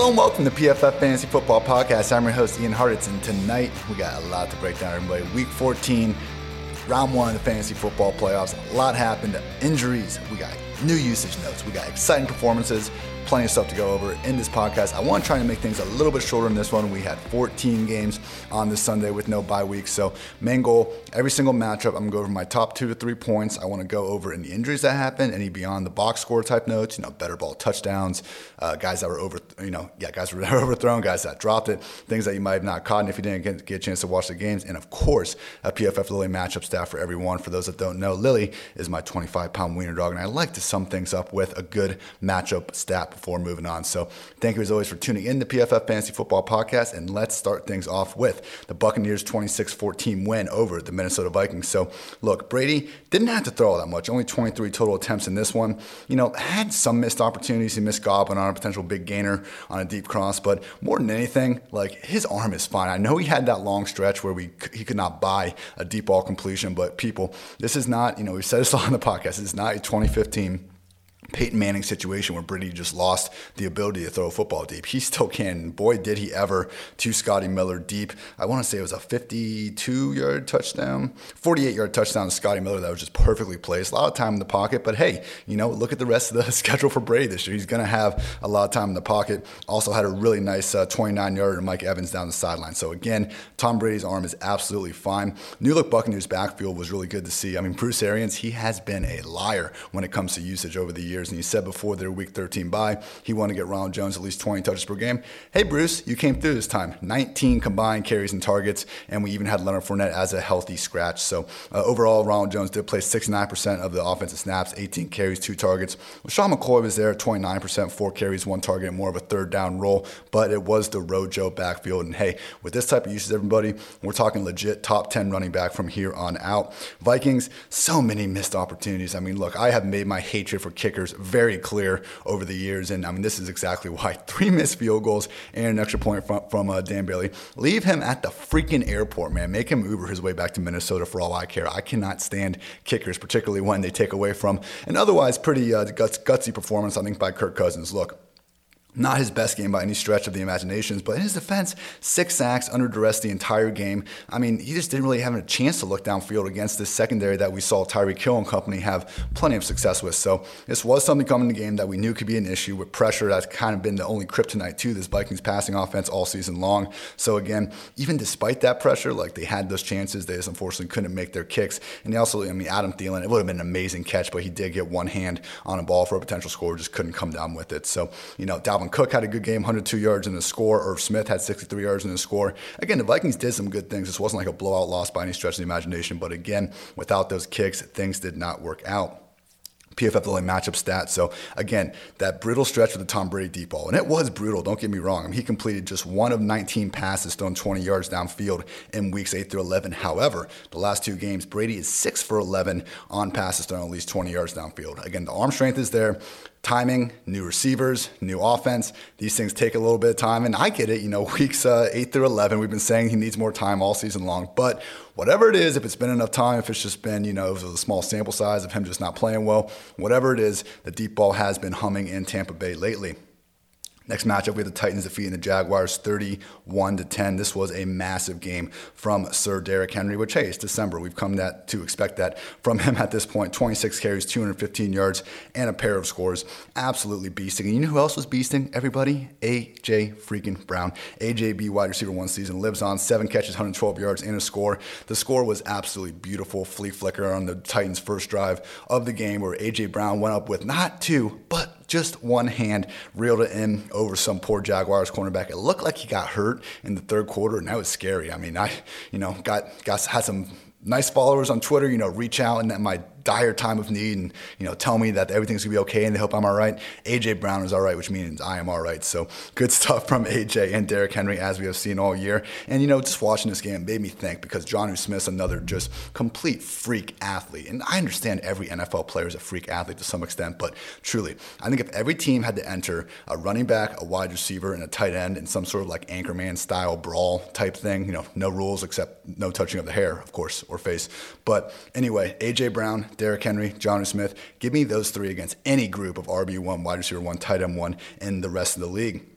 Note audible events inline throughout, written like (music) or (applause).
Hello and welcome to PFF Fantasy Football Podcast. I'm your host, Ian Hartitz, and tonight we got a lot to break down, everybody. Week 14, round one of the fantasy football playoffs. A lot happened. Injuries, we got new usage notes, we got exciting performances, plenty of stuff to go over in this podcast. I want to try and make things a little bit shorter in this one. We had 14 games on this Sunday with no bye week. So, main goal every single matchup, I'm going to go over my top two to three points. I want to go over any injuries that happened, any beyond the box score type notes, you know, better ball touchdowns, uh, guys that were over, you know, yeah, guys (laughs) were overthrown, guys that dropped it, things that you might have not caught And if you didn't get, get a chance to watch the games. And of course, a PFF Lily matchup stat for everyone. For those that don't know, Lily is my 25 pound wiener dog, and I like to sum things up with a good matchup stat before moving on. So thank you as always for tuning in to PFF Fantasy Football Podcast. And let's start things off with the Buccaneers 26 14 win over the Minnesota Vikings. So look, Brady didn't have to throw all that much, only 23 total attempts in this one. You know, had some missed opportunities. He missed Godwin on a potential big gainer on a deep cross, but more than anything, like his arm is fine. I know he had that long stretch where we he could not buy a deep ball completion, but people, this is not, you know, we said this (laughs) on the podcast, is not a 2015 Peyton Manning situation where Brady just lost the ability to throw a football deep. He still can. Boy, did he ever to Scotty Miller deep. I want to say it was a 52 yard touchdown, 48 yard touchdown to Scotty Miller that was just perfectly placed. A lot of time in the pocket, but hey, you know, look at the rest of the (laughs) schedule for Brady this year. He's going to have a lot of time in the pocket. Also had a really nice uh, 29 yard to Mike Evans down the sideline. So again, Tom Brady's arm is absolutely fine. New look Buccaneers backfield was really good to see. I mean, Bruce Arians, he has been a liar when it comes to usage over the years years. And he said before their week 13 bye, he wanted to get Ronald Jones at least 20 touches per game. Hey, Bruce, you came through this time. 19 combined carries and targets. And we even had Leonard Fournette as a healthy scratch. So uh, overall, Ronald Jones did play 69% of the offensive snaps, 18 carries, two targets. Sean McCoy was there, 29%, four carries, one target, more of a third down role. But it was the Rojo backfield. And hey, with this type of usage, everybody, we're talking legit top 10 running back from here on out. Vikings, so many missed opportunities. I mean, look, I have made my hatred for kickers very clear over the years. And I mean, this is exactly why (laughs) three missed field goals and an extra point from, from uh, Dan Bailey. Leave him at the freaking airport, man. Make him Uber his way back to Minnesota for all I care. I cannot stand kickers, particularly when they take away from an otherwise pretty uh, guts, gutsy performance, I think, by Kirk Cousins. Look, not his best game by any stretch of the imaginations, but in his defense, six sacks under duress the entire game. I mean, he just didn't really have a chance to look downfield against this secondary that we saw Tyreek Hill and company have plenty of success with. So this was something coming in the game that we knew could be an issue with pressure. That's kind of been the only kryptonite to this Vikings passing offense all season long. So again, even despite that pressure, like they had those chances, they just unfortunately couldn't make their kicks. And they also, I mean, Adam Thielen, it would have been an amazing catch, but he did get one hand on a ball for a potential score, just couldn't come down with it. So, you know, Dalvin Cook had a good game, 102 yards in the score. Irv Smith had 63 yards in the score. Again, the Vikings did some good things. This wasn't like a blowout loss by any stretch of the imagination, but again, without those kicks, things did not work out. PFF Lily matchup stats. So again, that brutal stretch with the Tom Brady deep ball, and it was brutal. Don't get me wrong. I mean, he completed just one of 19 passes, thrown 20 yards downfield in weeks eight through 11. However, the last two games, Brady is six for 11 on passes thrown at least 20 yards downfield. Again, the arm strength is there timing, new receivers, new offense. These things take a little bit of time, and I get it. You know, (laughs) weeks uh, eight through eleven, we've been saying he needs more time all season long. But whatever it is, if it's been enough time, if it's just been you know a small sample size of him just not playing well, whatever it is, the deep ball has been humming in Tampa Bay lately. Next matchup, we had the Titans defeating the Jaguars 31 to 10. This was a massive game from Sir Derrick Henry, which, hey, it's December. We've come that, to expect that from him at this point. 26 carries, 215 yards, and a pair of scores. Absolutely beasting. And you know who else was beasting? Everybody? A.J. freaking Brown. AJB wide receiver one season lives on. Seven catches, 112 yards, and a score. The score was absolutely beautiful. Flea flicker on the Titans' first drive of the game where A.J. Brown went up with not two, but just one hand reeled it in over some poor Jaguars cornerback. It looked like he got hurt in the third quarter, and that was scary. I mean, I, you know, got got had some nice followers on Twitter, you know, reach out and that my dire time of need and you know tell me that everything's gonna be okay and they hope I'm all right. AJ Brown is all right, which means I am all right. So good (laughs) stuff from AJ and Derrick Henry as we have seen all year. And you know, just watching this game made me think because Jonnu Smith's another just complete freak athlete. And I understand every NFL player is a freak athlete to some extent, but truly, I think if every team had to enter a running back, a wide receiver, and a tight end in some sort of like anchorman style brawl type thing, you know, no rules except no touching of the hair, of course, or face. But anyway, AJ Brown, Derrick Henry, Jonnu Smith. Give me those three against any group of RB1, wide receiver one, tight end one, and the rest of the league.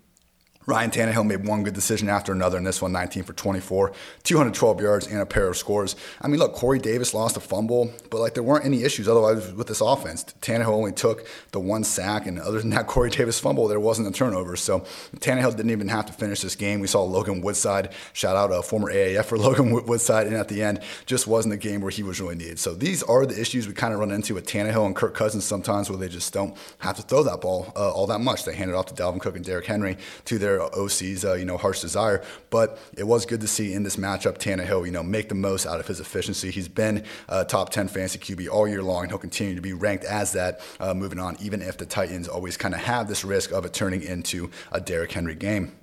Ryan Tannehill made one good decision after another in this one, 19 for 24, 212 yards and a pair of scores. I mean, look, Corey Davis lost a fumble, but like there weren't any issues otherwise with this offense. Tannehill only took the one sack, and other than that (laughs) Corey Davis fumble, there wasn't a turnover. So Tannehill didn't even have to finish this game. We saw Logan Woodside, shout out a former AAF for (laughs) Logan Woodside, and at the end, just wasn't a game where he was really needed. So these are the issues we kind of run into with Tannehill and Kirk Cousins sometimes, where they just don't have to throw that ball uh, all that much. They hand it off to Dalvin Cook and Derrick Henry to their OCs. Uh, uh, you know, harsh desire. But it was good to see in this matchup Tannehill, you know, make the most out of his efficiency. He's been a top 10 fantasy QB all year long, and he'll continue to be ranked as that uh, moving on, even if the Titans always kind of have this risk of it turning into a Derrick Henry game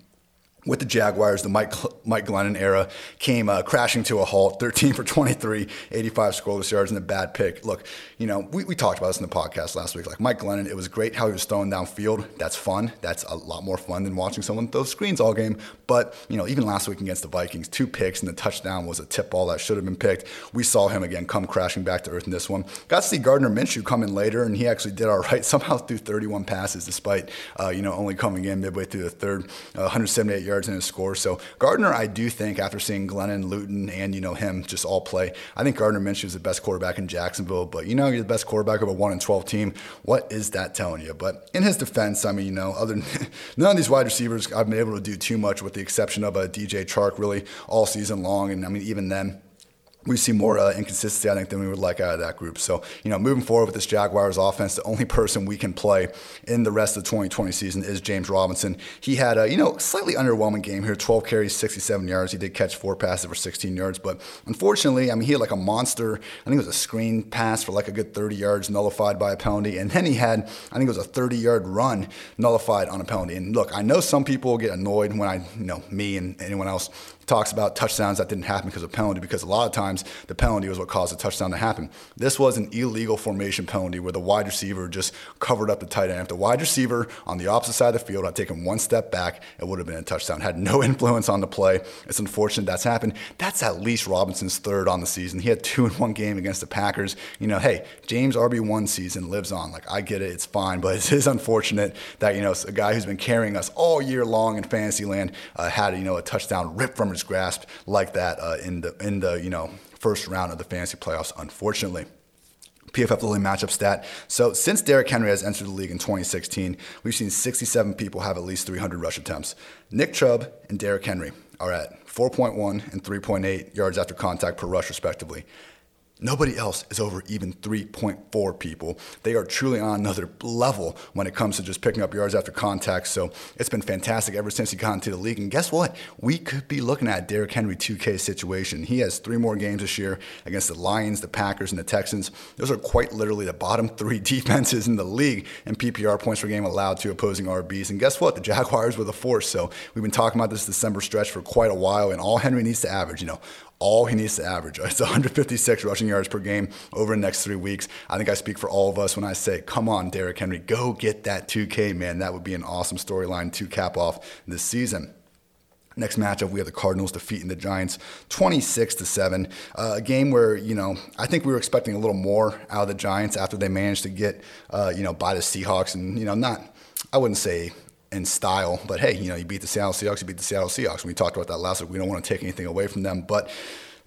with the Jaguars, the Mike, Mike Glennon era came uh, crashing to a halt. 13 for 23, 85 scoreless yards, and a bad pick. Look, you know, we, we talked about this in the podcast last week. Like Mike Glennon, it was great how he was throwing downfield. That's fun. That's a lot more fun than watching someone throw screens all game. But, you know, even last week against the Vikings, two picks and the touchdown was a tip ball that should have been picked. We saw him again come crashing back to earth in this one. Got to see Gardner Minshew come in later, and he actually did all right. (laughs) Somehow threw 31 passes despite, uh, you know, only coming in midway through the third, uh, 178 yards in his score. So Gardner, I do think after seeing Glennon, Luton, and you know him just all play, I think Gardner Minshew is the best quarterback in Jacksonville. But you know you're the best quarterback of a one and twelve team. What is that telling you? But in his defense, I mean, you know, other than (laughs) none of these wide receivers, I've been able to do too much, with the exception of uh, a DJ Chark, really all season long. And I mean, even then we see more uh, inconsistency, I think, than we would like out of that group. So, you know, moving forward with this Jaguars offense, the only (laughs) person we can play in the rest of the 2020 season is James Robinson. He had a, you know, slightly underwhelming game here 12 carries, 67 yards. He did catch four passes for 16 yards, but unfortunately, I mean, he had like a monster, I think it was a screen pass for like a good 30 yards nullified by a penalty. And then he had, I think it was a 30 yard run nullified on a penalty. And look, I know some people get annoyed when I, you know, me and anyone else talks about touchdowns that didn't happen because of penalty, because a lot of times the penalty was what caused the touchdown to happen. This was an illegal formation penalty where the wide receiver just covered up the tight end. If the wide receiver on the opposite side of the field had taken one step back, it would have been a touchdown. Had no (laughs) influence on the play. It's unfortunate that's happened. That's at least Robinson's third on the season. He had two in one game against the Packers. You know, hey, James RB1 season lives on. Like, I get it, it's fine, but it is unfortunate that, you know, a guy who's been carrying us all year long in fantasy land uh, had, you know, a touchdown ripped from his grasp like that uh, in the in the you know first round of the fantasy playoffs. Unfortunately. PFF Lily matchup stat. So since Derrick Henry has entered the league in 2016, we've seen 67 people have at least 300 rush attempts. Nick Chubb and Derrick Henry are at 4.1 and 3.8 yards after contact per rush, respectively. Nobody else is over even 3.4 people. They are truly on another level when it comes to just picking up yards after contact. So it's been fantastic ever since he got into the league. And guess what? We could be looking at Derrick Henry 2K situation. He has three more games this year against the Lions, the Packers, and the Texans. Those are quite literally the bottom (laughs) three defenses in the league in PPR points per game allowed to opposing RBs. And guess what? The Jaguars were the force. So we've been talking about this December stretch for quite a while, and all Henry needs to average, you know, all he needs to average. (laughs) It's 156 rushing yards per game over the next three weeks. I think I speak for all of us when I say, come on, Derrick Henry, go get that 2K, man. That would be an awesome storyline to cap off this season. Next matchup, we have the Cardinals defeating the Giants 26 to 7. Uh, a game where, you know, I think we were expecting a little more out of the Giants after they managed to get, uh, you know, by the Seahawks and, you know, not, I wouldn't say in style. But hey, you know, you beat the Seattle Seahawks, you beat the Seattle Seahawks. We talked about that last week. We don't want to take anything away from them, but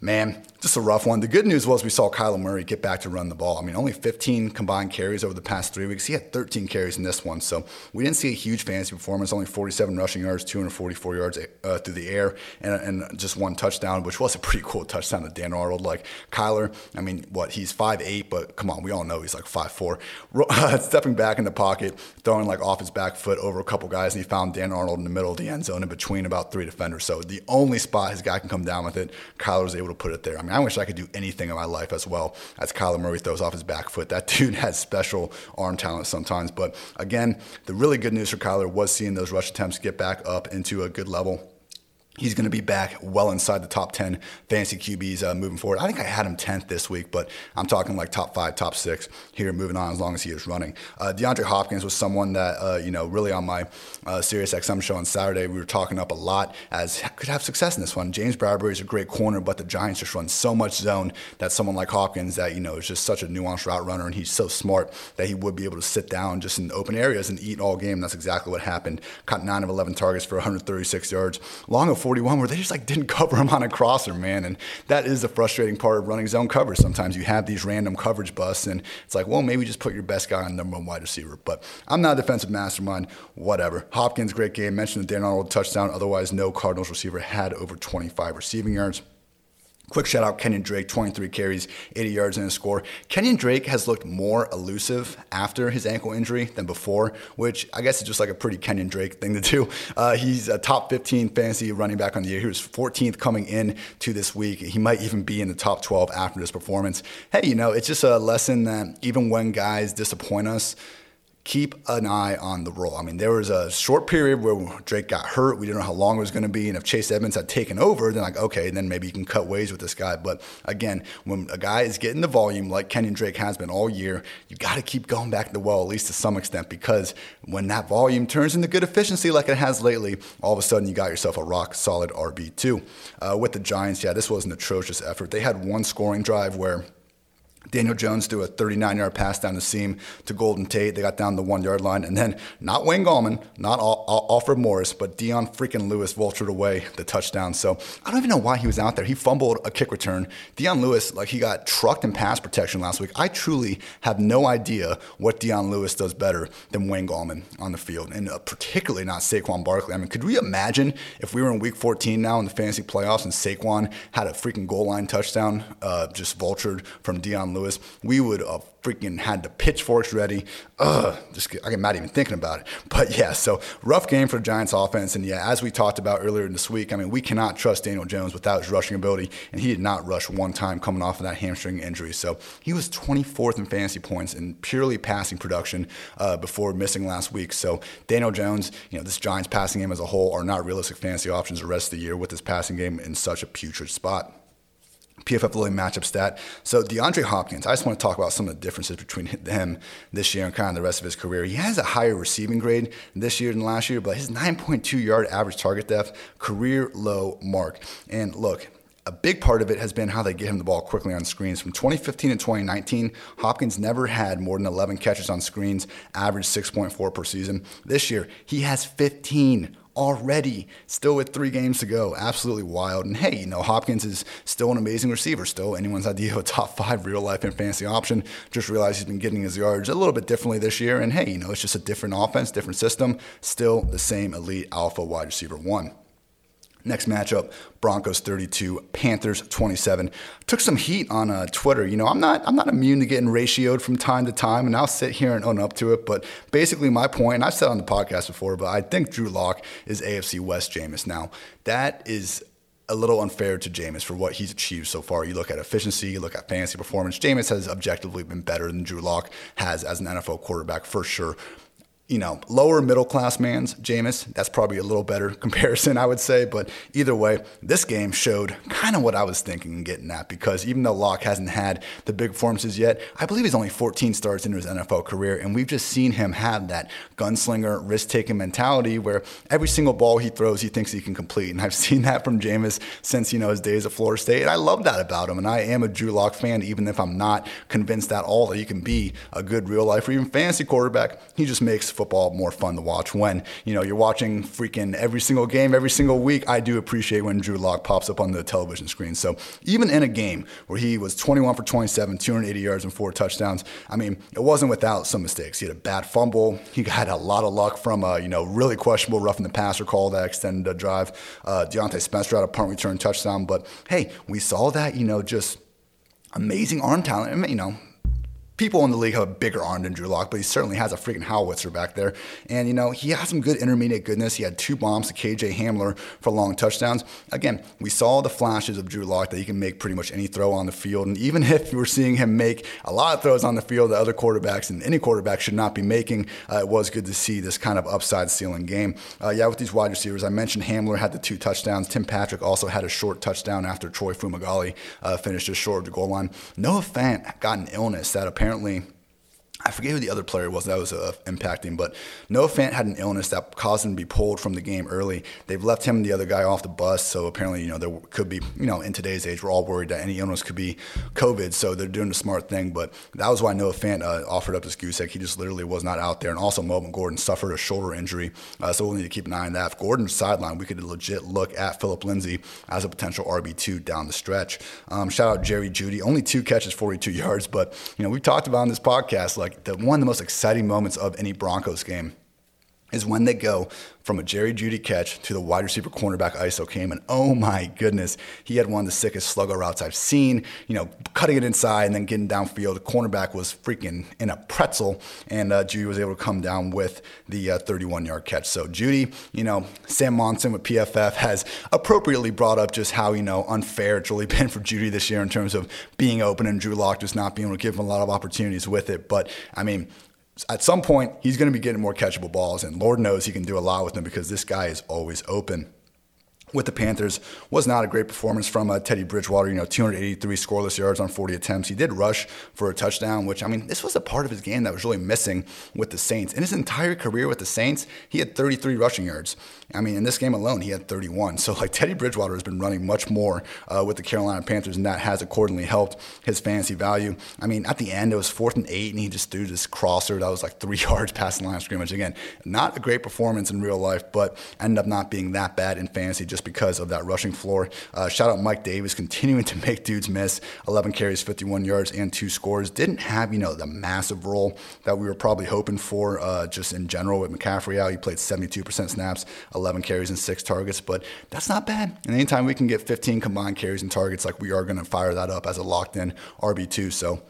man, just a rough one. The good news was we saw Kyler Murray get back to run the ball. I mean, only 15 combined carries over the past three weeks. He had 13 carries in this one. So we didn't see a huge fantasy performance, only 47 rushing yards, 244 yards uh, through the air, and, and, just one touchdown, which was a pretty cool touchdown to Dan Arnold. Like Kyler, I mean, what, he's 5'8, but come on, we all know he's like 5'4. Uh, (laughs) stepping back in the pocket, throwing like off his back foot over a couple guys, and he found Dan Arnold in the middle of the end zone in between about three defenders. So the only spot his guy can come down with it, Kyler was able to put it there. I mean, I wish I could do anything in my life as well as Kyler Murray throws off his back foot. That (laughs) dude has special arm talent sometimes. But again, the really good news for Kyler was seeing those rush attempts get back up into a good level He's going to be back well inside the top 10 fantasy QBs uh, moving forward. I think I had him 10th this week, but I'm talking like top five, top six here moving on as long as he is running. Uh, DeAndre Hopkins was someone that, uh, you know, really on my uh, Sirius XM show on Saturday, we were talking up a lot as could have success in this one. James Bradberry is a great corner, but the Giants just run so much zone that someone like Hopkins that, you know, is just such a nuanced route runner and he's so smart that he would be able to sit down just in open areas and eat all game. That's exactly what happened. Caught 9 of 11 targets for 136 yards. Long of 41 where they just like didn't (laughs) cover him on a crosser, man. And that is the frustrating part of running zone coverage. Sometimes you have these random coverage busts, and it's like, well, maybe just put your best guy on number one wide receiver. But I'm not a defensive mastermind, whatever. Hopkins, great game. Mentioned the Dan Arnold touchdown. Otherwise, no Cardinals receiver had over 25 receiving yards. Quick shout out Kenyan Drake, 23 carries, 80 yards and a score. Kenyan Drake has looked more elusive after his ankle injury than before, which I guess is just like a pretty Kenyan Drake thing to do. (laughs) Uh, he's a top 15 fantasy running back on the year. He was 14th coming in to this week. He might even be in the top 12 after this performance. Hey, you know, it's just a lesson that even when guys disappoint us, keep an eye on the role. I mean, there was a short period where Drake got hurt. We didn't know how long it was going to be. And if Chase Edmonds had taken over, then like, okay, then maybe you can cut ways with this guy. But again, when a guy is getting the volume like Kenyan Drake has been all year, you got to keep going back to the well, at least to some extent, because when that volume turns into good efficiency like it has lately, all of a sudden you got yourself a rock solid RB2. Uh, with the Giants, yeah, this was an atrocious effort. They had one scoring drive where Daniel Jones threw a 39 yard pass down the seam to Golden Tate. They got down the one yard line. And then not Wayne Gallman, not Alfred Morris, but Dion freaking Lewis vultured away the touchdown. So I don't even know why he was out there. He fumbled a kick return. Dion Lewis, like he got trucked in pass protection last week. I truly have no idea what Dion Lewis does better than Wayne Gallman on the field, and uh, particularly not Saquon Barkley. I mean, could we imagine if we were in week 14 now in the fantasy playoffs and Saquon had a freaking goal line touchdown uh, just vultured from Dion Lewis? We would have freaking had the pitchforks ready. Ugh, just I get mad even thinking about it. (laughs) But yeah, so rough game for the Giants offense. And yeah, as we talked about earlier in this week, I mean, we cannot trust Daniel Jones without his rushing ability. And he did not rush one time coming off of that hamstring injury. So he was 24th in fantasy points in purely passing production uh, before missing last week. So Daniel Jones, you know, this Giants passing game as a whole are not realistic fantasy options the rest of the year with this passing game in such a putrid spot. PFF Lily matchup stat. So DeAndre Hopkins, I just want to talk about some of the differences between (laughs) him this year and kind of the rest of his career. He has a higher receiving grade this year than last year, but his 9.2 yard average target depth, career low mark. And look, a big part of it has been how they get him the ball quickly on screens. From 2015 to 2019, Hopkins never had more than 11 catches on screens, average 6.4 per season. This year, he has 15 already, still with three games to go. Absolutely wild. And hey, you know, Hopkins is still an amazing receiver, still anyone's idea of a top five real life and fantasy option. Just realized he's been getting his yards a little bit differently this year. And hey, you know, it's just a different offense, different system, still the same elite alpha wide receiver one. Next matchup, Broncos 32, Panthers 27. Took some heat on uh, Twitter. You know, I'm not I'm not immune to getting ratioed from time to time, and I'll sit here and own up to it. But basically, my point, and I've said on the podcast before, but I think Drew Lock is AFC West Jameis. Now, that is a little unfair to Jameis for what he's achieved so far. You look at efficiency, you look at fantasy performance. Jameis has objectively been better than Drew Lock has as an NFL quarterback for sure you know, lower middle class man's Jameis. That's probably a little better (laughs) comparison, I would say. But either way, this game showed kind of what I was thinking and getting at because even though Lock hasn't had the big performances yet, I believe he's only 14 starts into his NFL career. And we've just seen him have that gunslinger, risk taking mentality where every single ball he throws, he thinks he can complete. And I've (laughs) seen that from Jameis since, you know, his days at Florida State. And I love that about him. And I am a Drew Lock fan, even if I'm not convinced at all that he can be a good real life or even fantasy quarterback. He just makes football more fun to watch when, you know, you're watching freaking every single game, every single week. I do appreciate when Drew Lock pops up on the television screen. So even in a game where he was 21 for 27, 280 yards and four touchdowns, I mean, it wasn't without some mistakes. He had a bad fumble. He had a lot of luck from a, you know, really questionable roughing the passer call that extended the drive. Uh, Diontae Spencer had a punt return touchdown. But hey, we saw that, you know, just amazing arm talent. You know, people in the league have a bigger arm than Drew Lock, but he certainly has a freaking howitzer back there. And, you know, he has some good intermediate goodness. He had two bombs to KJ Hamler for long touchdowns. Again, we saw the flashes of Drew Lock that he can make pretty much any throw on the field. And even (laughs) if we're seeing him make a lot of throws on the field that other quarterbacks and any quarterback should not be making, uh, it was good to see this kind of upside ceiling game. Uh, yeah, with these wide receivers, I mentioned Hamler had the two touchdowns. Tim Patrick also had a short touchdown after Troy Fumagalli uh, finished just short of the goal line. Noah Fant got an illness that apparently apparently I forget who the other player was that was uh, impacting, but Noah Fant had an illness that caused him to be pulled from the game early. They've left him and the other guy off the bus, so apparently, you know, there could be, you know, in today's age, we're all worried that any illness could be COVID, so they're doing the smart thing. But that was why Noah Fant uh, offered up his goose egg. He just literally was not out there. And also, Melvin Gordon suffered a shoulder injury, uh, so we'll need to keep an eye on that. If Gordon's sideline, we could legit look at Philip Lindsay as a potential RB2 down the stretch. Um, shout out Jerry Jeudy, only two catches, 42 (laughs) yards, but, you know, we've talked about on this podcast, like the one of the most exciting moments of any Broncos game is when they go from a Jerry Jeudy catch to the wide receiver cornerback ISO came. And oh my goodness, he had one of the sickest sluggo routes I've seen. You know, cutting it inside and then getting downfield. The cornerback was freaking in a pretzel, and uh, Jeudy was able to come down with the 31 uh, yard catch. So, Jeudy, you know, Sam Monson with PFF has appropriately brought up just how, you know, unfair it's really (laughs) been for Jeudy this year in terms of being open and Drew Lock just not being able to give him a lot of opportunities with it. But, I mean, at some point, he's going to be getting more catchable balls, and Lord knows he can do a lot with them because this guy is always open with the Panthers was not a great performance from uh, Teddy Bridgewater. You know, 283 scoreless yards on 40 attempts. He did rush for a touchdown, which I mean, this was a part of his game that was really missing with the Saints. In his entire career with the Saints, he had 33 rushing yards. I mean, in this game alone, he had 31. So like Teddy Bridgewater has been running much more uh, with the Carolina Panthers, and that has accordingly helped his fantasy value. I mean, at the end, it was fourth and eight, and he just threw this crosser that was like three (laughs) yards past the line of scrimmage. Again, not a great performance in real life, but ended up not being that bad in fantasy just because of that rushing floor. Uh, shout out Mike Davis continuing to (laughs) make dudes miss. 11 carries, 51 yards, and two scores. Didn't have, you know, the massive role that we were probably hoping for uh, just in general with McCaffrey out. He played 72% snaps, 11 carries, and six targets, but that's not bad. And anytime we can get 15 combined carries and targets, like we are going to fire that up as a locked in RB2. So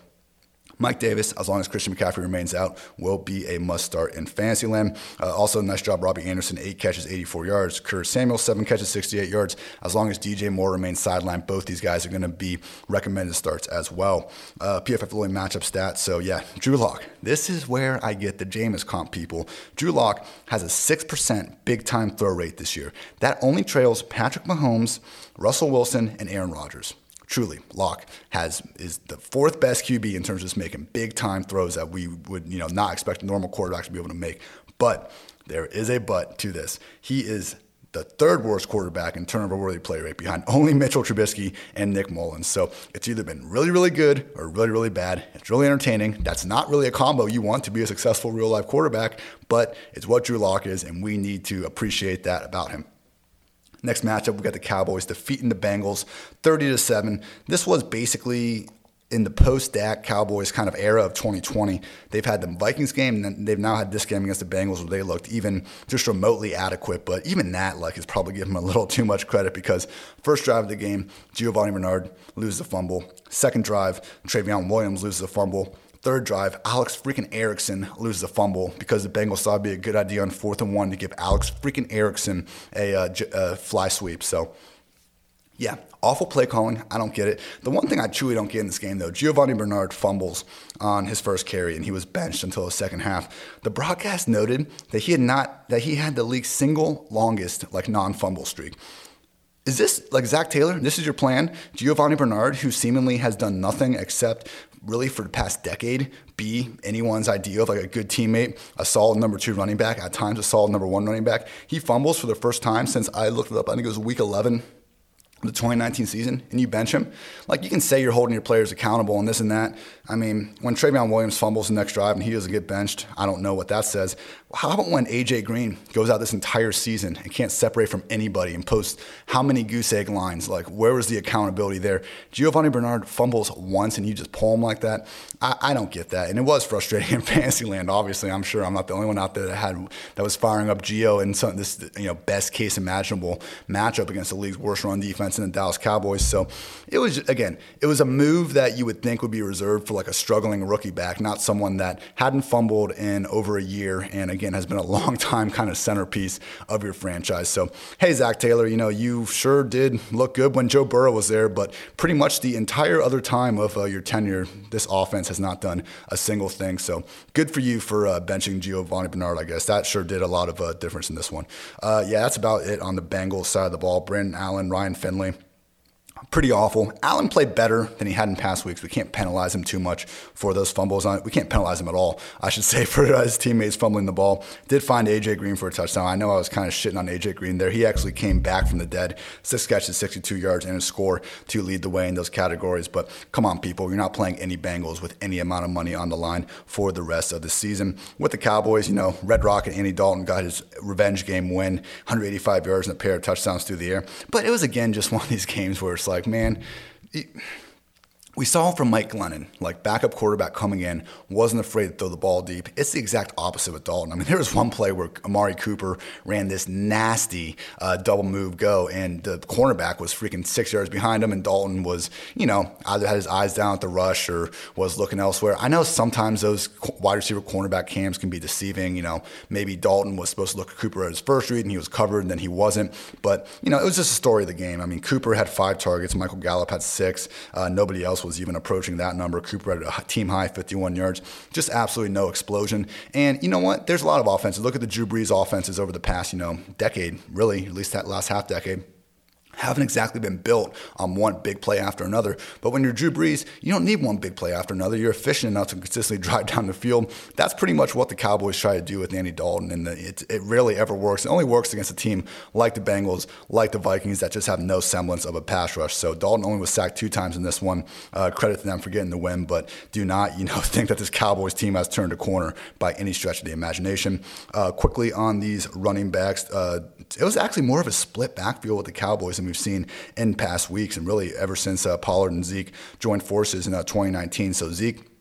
Mike Davis, as long as Christian McCaffrey remains out, will be a must start in Fantasyland. Uh, also, nice job, Robbie Anderson, eight catches, 84 yards. Curtis Samuel, seven catches, 68 yards. As long as DJ Moore remains sidelined, both these guys are going to be recommended starts as well. Uh, PFF Lily matchup stats. So, yeah, Drew Lock. This is where I get the Jameis comp people. Drew Lock has a 6% big time throw rate this year. That only trails Patrick Mahomes, Russell Wilson, and Aaron Rodgers truly, Lock has is the fourth best QB in terms of just making big time throws that we would you know not expect a normal quarterback to be able to make. But there is a but to this. He is the third worst quarterback in turnover worthy play rate behind (laughs) only Mitchell Trubisky and Nick Mullens. So it's either been really, really good or really, really bad. It's really entertaining. That's not really a combo you want to be a successful real life quarterback, but it's what Drew Lock is, and we need to appreciate that about him. Next matchup, we got the Cowboys defeating the Bengals 30 to 7. This was basically in the post Dak Cowboys kind of era of 2020. They've had the Vikings game, and they've now had this game against the Bengals where they looked even just remotely adequate. But even that, like, is probably giving them a little too much credit because first drive of the game, Giovani Bernard loses a fumble. Second drive, Trayveon Williams loses a fumble. Third drive, Alex freaking Erickson loses a fumble because the Bengals thought it'd be a good idea on fourth and one to give Alex freaking Erickson a, uh, a fly sweep. So, yeah, awful play calling. I don't get it. The one thing I truly don't get in this game, though, Giovani Bernard fumbles on his first carry and he was benched until the second half. The broadcast noted that he had not that he had the league's single longest like non-fumble streak. Is this like Zac Taylor? This is your plan? Giovani Bernard, who seemingly has done nothing except really for the past decade be anyone's idea of like a good teammate, a solid number two running back, at times a solid number one running back. He fumbles for the first time since I looked it up. I think it was week 11 the 2019 season and you bench him, like you can say you're holding your players accountable and this and that. I mean, when Trayveon Williams fumbles the next drive and he doesn't get benched, I don't know what that says. How about when AJ Green goes out this entire season and can't separate from anybody and posts how many goose egg lines? Like, where was the accountability there? Giovani Bernard fumbles once and you just pull him like that. I, I don't get that. And it was frustrating in (laughs) fantasy land. Obviously, I'm sure I'm not the only one out there that had that was firing up Gio in some this you know best case imaginable matchup against the league's worst run defense in the Dallas Cowboys. So it was, again, it was a move that you would think would be reserved for like a struggling rookie back, not someone that hadn't fumbled in over a year and, again, has been a (laughs) long time kind of centerpiece of your franchise. So, hey, Zac Taylor, you know, you sure did look good when Joe Burrow was there, but pretty much the entire other time of uh, your tenure, this offense has not done a single thing. So good for you for uh, benching Giovani Bernard, I guess. That sure did a lot of uh, difference in this one. Uh, yeah, that's about it on the Bengals side of the ball. Brandon Allen, Ryan Finley family pretty awful. Allen played better than he had in past weeks. We can't penalize him too much for those fumbles. On We can't penalize him at all, I should (laughs) say, for his teammates fumbling the ball. Did find AJ Green for a touchdown. I know I was kind of shitting on AJ Green there. He actually came back from the dead, six catches, 62 yards, and a score to lead the way in those categories. But come on, people, you're not playing any Bengals with any amount of money on the line for the rest of the season. With the Cowboys, you know, Red Rock and Andy Dalton got his revenge game win, 185 yards and a pair of touchdowns through the air. But it was again just (laughs) one of these games where it's like, man, it, we saw from Mike Glennon, like backup quarterback coming in, wasn't afraid to throw the ball deep. It's the exact opposite with Dalton. I mean, (laughs) there was one play where Amari Cooper ran this nasty uh, double move go, and the cornerback was freaking six yards behind him, and Dalton was, you know, either had his eyes down at the rush or was looking elsewhere. I know sometimes those wide receiver cornerback cams can be deceiving. You know, maybe Dalton was supposed to look at Cooper at his first read, and he was covered, and then he wasn't. But, you know, it was just a story of the game. I mean, Cooper had five targets, Michael Gallup had six, uh, nobody else was even approaching that number. Cooper had a team high 51 yards. Just absolutely no explosion. And you know what? There's a lot of offenses. Look at the Drew Brees offenses over the past, you know, decade, really, at least that last half decade haven't exactly been built on one big play after another. But when you're Drew Brees, you don't need one big play after another. You're efficient enough to consistently (laughs) drive down the field. That's pretty much what the Cowboys try to do with Andy Dalton, and it, it rarely ever works. It only works against a team like the Bengals, like the Vikings, that just have no semblance of a pass rush. So Dalton only was sacked two times in this one. Uh, credit to them for getting the win, but do not, you know, (laughs) think that this Cowboys team has turned a corner by any stretch of the imagination. Uh, quickly on these running backs, uh, it was actually more of a split backfield with the Cowboys than we've seen in past weeks, and really ever since uh, Pollard and Zeke joined forces in uh, 2019. So Zeke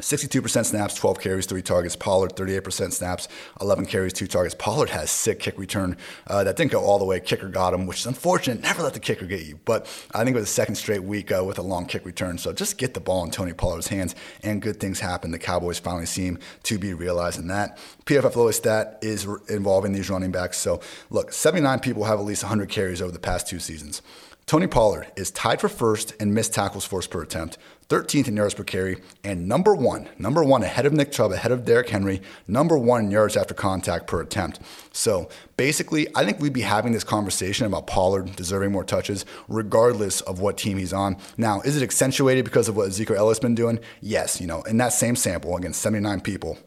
62% snaps, 12 carries, three targets. Pollard, 38% snaps, 11 carries, two targets. Pollard has sick kick return uh, that didn't go all the way. Kicker got him, which is unfortunate. Never let the kicker get you. But I think it was the second straight week uh, with a long kick return. So just get the ball in Tony Pollard's hands, and good things happen. The Cowboys finally seem to be realizing that. PFF lowest stat is involving these running backs. So look, 79 people have at least 100 carries over the past two seasons. Tony Pollard is tied for first in missed tackles forced per attempt, 13th in yards per carry, and number one, number one ahead of Nick Chubb, ahead of Derrick Henry, number one in yards after contact per attempt. So basically, I think we'd be having this conversation about Pollard deserving more touches, regardless of what team he's on. Now, is it accentuated because of what Ezekiel Elliott's been doing? Yes, you know, in that same sample against 79 people,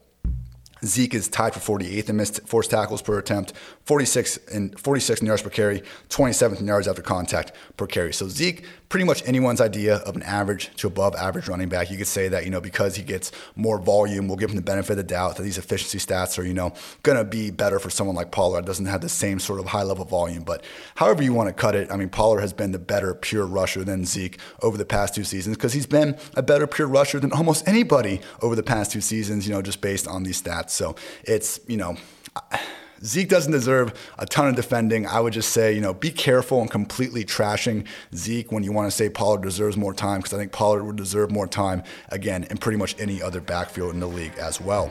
Zeke is tied for 48th in missed forced tackles per attempt, 46 in 46 in yards per carry, 27th in yards after contact per carry. So Zeke, pretty much anyone's idea of an average to above average running back. You could say that you know because he gets more volume, we'll give him the benefit of the doubt that these efficiency stats are you know to be better for someone like Pollard. Doesn't have the same sort of high level volume, but however you want to cut it, I mean Pollard has been the better pure rusher than Zeke over the past two seasons because he's been a better pure rusher than almost anybody over the past two seasons. You know just based on these stats. So it's, you know, Zeke doesn't deserve a ton of defending. I would just say, you know, be careful and completely trashing Zeke when you want to say Pollard deserves more time because I think Pollard would deserve more time again in pretty much any other backfield in the league as well.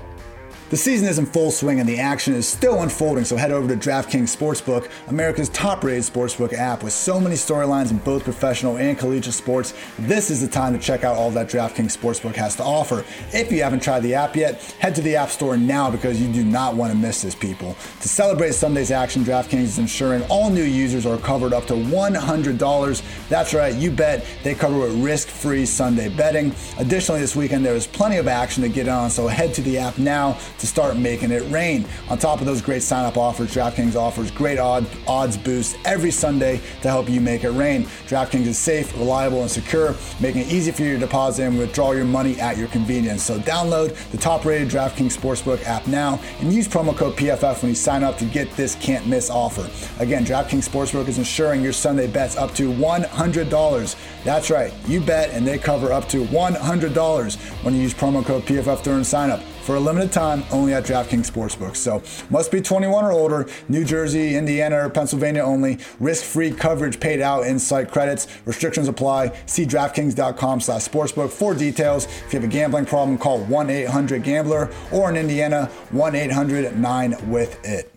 The season is in full swing and the action is still unfolding, so head over to DraftKings Sportsbook, America's top rated sportsbook app. With so many storylines in both professional and collegiate sports, this is the time to check out all that DraftKings Sportsbook has to offer. If you haven't tried the app yet, head to the App Store now because you do not want to miss this, people. To celebrate Sunday's action, DraftKings is ensuring all new users are covered up to $100. That's right, you bet they cover with risk free Sunday betting. Additionally, this weekend there is plenty of action to get on, so head to the app now to start making it rain. On top of those great sign up offers, DraftKings offers great odd, odds boosts every Sunday to help you make it rain. DraftKings is safe, reliable, and secure, making it easy for you to deposit and withdraw your money at your convenience. So download the top rated DraftKings Sportsbook app now and use promo code PFF when you sign up to get this can't miss offer. Again, DraftKings Sportsbook is ensuring your Sunday bets up to $100. That's right, you bet and they cover up to $100 when you use promo code PFF during sign up. For a limited time only at DraftKings Sportsbook. So must be 21 or older, New Jersey, Indiana, or Pennsylvania only. Risk-free coverage paid out in site credits. Restrictions apply. See DraftKings.com slash sportsbook for details. If you have a gambling problem, call 1-800-GAMBLER or in Indiana, 1-800-9-WITH-IT.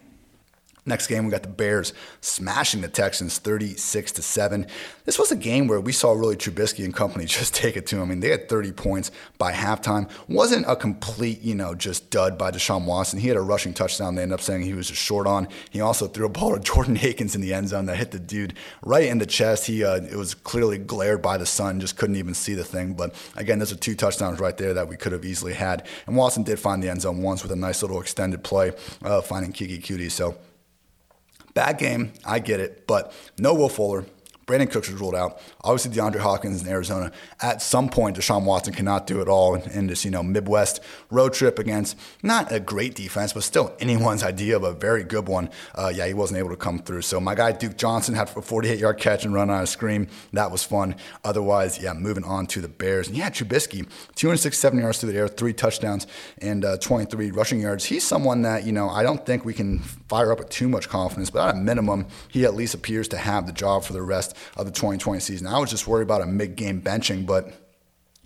Next game, we got the Bears smashing the Texans 36 to 7. This was a game where we saw really Trubisky and company (laughs) just take it to them. I mean, they had 30 points by halftime. Wasn't a complete, you know, just dud by Deshaun Watson. He had a rushing touchdown they ended up saying he was just short on. He also threw a ball to (laughs) Jordan Akins in the end zone that hit the dude right in the chest. He uh, it was clearly glared by the sun, just couldn't even see the thing. But again, those are two touchdowns right there that we could have easily had. And Watson did find the end zone once with a nice little extended play, uh, finding Keke Coutee. So Bad game, I get it, but no Will Fuller, Brandin Cooks was ruled out. Obviously, DeAndre Hopkins in Arizona. At some point, Deshaun Watson cannot do it all in, in, this, you know, Midwest road trip against not a great defense, but still anyone's (laughs) idea of a very good one. Uh, yeah, he wasn't able to come through. So my guy Duke Johnson had a 48-yard catch and run on a screen. That was fun. Otherwise, yeah, moving on to the Bears. And yeah, Trubisky, 267 yards through the air, three touchdowns, and uh, 23 rushing yards. He's someone that you know I don't think we can fire up with too much confidence, but at a minimum, he at least appears to have the job for the rest of the 2020 season. I was just worried about a mid game benching, but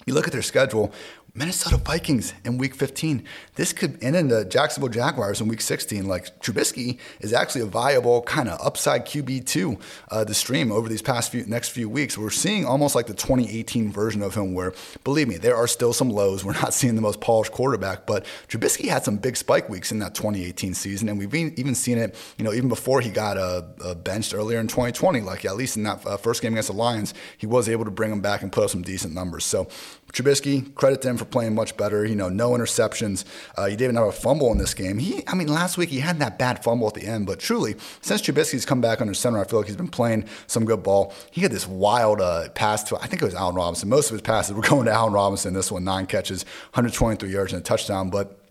you look at their schedule, Minnesota Vikings in week 15. This could end in the Jacksonville Jaguars in week 16. Like Trubisky is actually a viable kind of upside QB2 uh, the stream over these past few next few weeks. We're seeing almost like the 2018 version of him where, believe me, there are still some lows. We're not (laughs) seeing the most polished quarterback, but Trubisky had some big spike weeks in that 2018 season. And we've even seen it, you know, even before he got uh, uh, benched earlier in 2020. Like at least in that uh, first game against the Lions, he was able to bring him back and put up some decent numbers. So Trubisky, credit to him for playing much better. You know, no interceptions. Uh, he didn't have a fumble in this game. He, I mean, last week he had that bad fumble at the end, but truly, since Trubisky's come back under center, I feel like he's been playing some good ball. He had this wild uh, pass to, I think it was Allen Robinson. Most of his passes were (laughs) going to Allen Robinson. This one, nine catches, 123 yards and a touchdown, but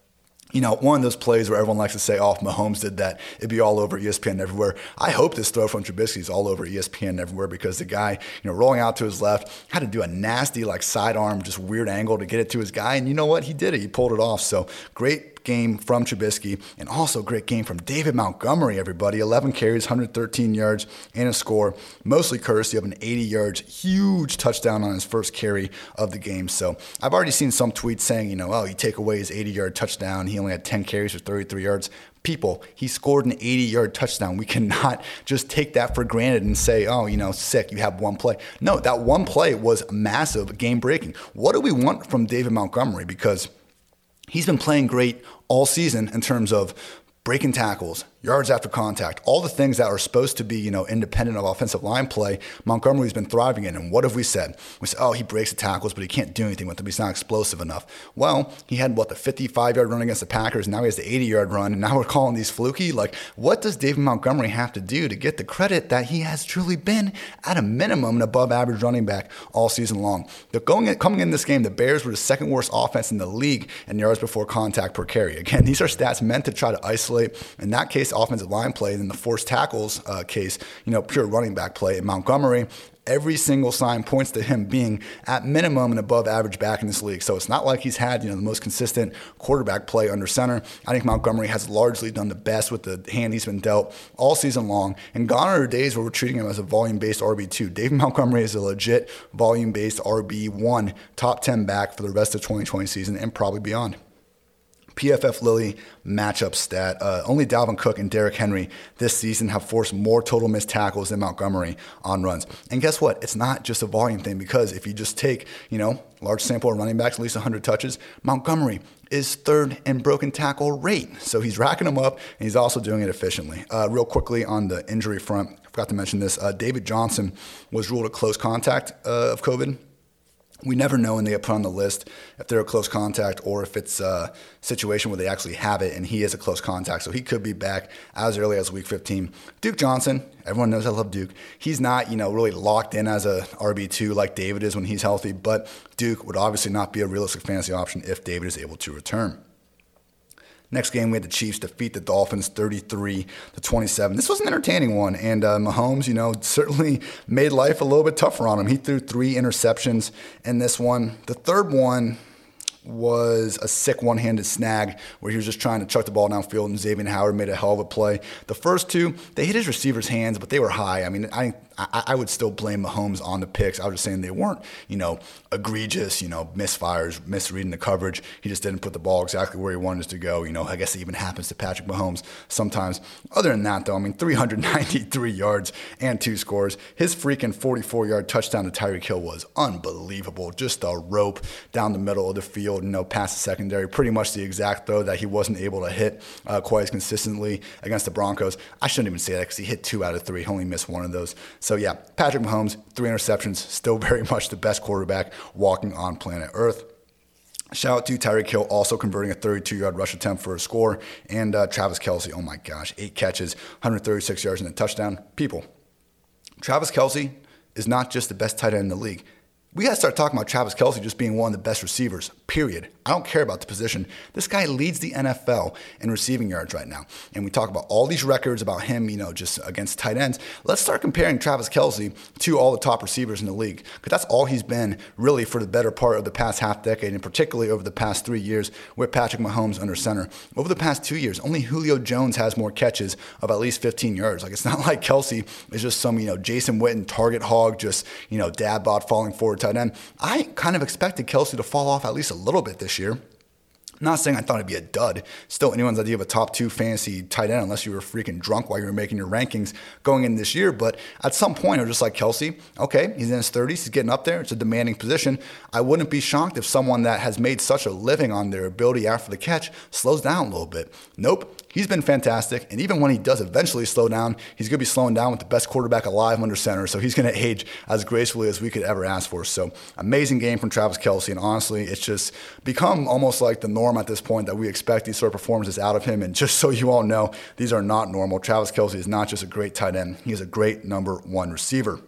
you know, one of those plays where everyone likes to say, oh, if Mahomes did that, it'd be all over ESPN everywhere. I hope this throw from Trubisky is all over ESPN everywhere because the guy, you know, rolling out to his left had to do a nasty, like, sidearm, just weird angle to get it to his guy. And you know what? He did it. He pulled it off. So great game from Trubisky, and also great game from David Montgomery, everybody. 11 carries, 113 yards, and a score. Mostly courtesy of an 80 yards, huge touchdown on his first carry of the game. So I've already seen some tweets saying, you know, oh, you take away his 80 yard touchdown. He only had 10 carries for 33 yards people. He scored an 80 yard touchdown. We cannot (laughs) just take that for granted and say, oh, you know, sick, you have one play. No, that one play was massive, game breaking. What do we want from David Montgomery? Because he's been playing great all season in terms of breaking tackles, yards after contact, all the things that are supposed to be, you know, independent of offensive line play, Montgomery's been thriving in. And what have we said? We said, oh, he breaks the tackles, but he can't do anything with them. He's not explosive enough. Well, he had what the 55 yard run against the Packers. Now he has the 80 yard run, and now we're calling these fluky. Like, what does David Montgomery have to do to get the credit that he has truly been at a minimum an above average running back all season long? Going in, coming in this game, the Bears were the second worst offense in the league in yards before contact per carry. Again, these are stats meant to try to isolate. In that case, offensive line play. In the forced tackles uh, case, you know, pure running back play. In Montgomery, every single sign points to him being at minimum an above average back in this league. So it's not like he's had, you know, the most consistent quarterback play under center. I think Montgomery has largely done the best with the hand he's been dealt all season long. And gone are days where we're treating him as a volume based RB2. David Montgomery is a legit volume based RB1 top 10 back for the rest of 2020 season and probably beyond. PFF Lily matchup stat. Uh, only Dalvin Cook and Derrick Henry this season have forced more total missed tackles than Montgomery on runs. And guess what? It's not just a volume thing because if you just take, you know, large sample of running backs, at least 100 touches, Montgomery is third in broken tackle rate. So he's racking them up and he's also doing it efficiently. Uh, real quickly on the injury front, I forgot to mention this. Uh, David Johnson was ruled a close contact uh, of COVID we never know when they get put on the list if they're a close contact or if it's a situation where they actually have it and he is a close contact. So he could be back as early as week 15. Duke Johnson, everyone knows I love Duke. He's not, you know, really locked in as a RB2 like David is when he's healthy, but Duke would obviously not be a realistic fantasy option if David is able to return. Next game, we had the Chiefs defeat the Dolphins 33 to 27. This was an entertaining one, and uh, Mahomes, you know, (laughs) certainly made life a little bit tougher on him. He threw three interceptions in this one. The third one, was a sick one handed snag where he was just trying to chuck the ball downfield and Xavier Howard made a hell of a play. The first two, they hit his receiver's hands, but they were high. I mean, I I, I, would still blame Mahomes on the picks. I was just saying they weren't, you know, egregious, you know, misfires, misreading the coverage. He just didn't put the ball exactly where he wanted to go. You know, I guess it even happens to Patrick Mahomes sometimes. Other than that, though, I mean, 393 (laughs) yards and two scores. His freaking 44 yard touchdown to Tyreek Hill was unbelievable. Just a rope down the middle of the field, you know, past the secondary. Pretty much the exact throw that he wasn't able to hit uh, quite as consistently against the Broncos. I shouldn't even say that because he hit two out of three. He only missed one of those. So, yeah, Patrick Mahomes, three interceptions, still (laughs) very much the best quarterback walking on planet Earth. Shout out to Tyreek Hill also converting a 32 yard rush attempt for a score. And uh, Travis Kelce, oh my gosh, eight catches, 136 yards and a touchdown. People, Travis Kelce is not just the best tight end in the league. We got to start talking about Travis Kelce just being one of the best receivers, period. I don't care about the position. This guy leads the NFL in receiving yards right now. And we talk about all these records about him, you know, just against tight ends. Let's start comparing Travis Kelce to all the top receivers in the league, because that's all he's been really for the better part of the past half decade, and particularly over the past three years with Patrick Mahomes under center. Over the past two years, only Julio Jones has more catches of at least 15 yards. Like, it's not (laughs) like Kelce is just some, you know, Jason Witten target hog, just, you know, dad bod falling forward tight end. I kind of expected Kelce to fall off at least a little bit this year. Not saying I thought it'd be a dud. Still, anyone's idea of a top two fantasy tight end, unless you were freaking drunk while you were making your rankings going in this year. But at some point, was just like Kelce. okay, he's in his 30s, he's getting up there. It's a demanding position. I wouldn't be shocked if someone that has made such a living on their ability after the catch slows down a little bit. Nope, He's been fantastic. And even when he does eventually slow down, he's going to be slowing down with the best quarterback alive under center. So he's going to age as gracefully as we could ever ask for. So amazing game from Travis Kelce. And honestly, it's just become almost like the norm at this point that we expect these sort of performances out of him. And just (laughs) so you all know, these are not normal. Travis Kelce is not just a great tight end, he is a great number one receiver.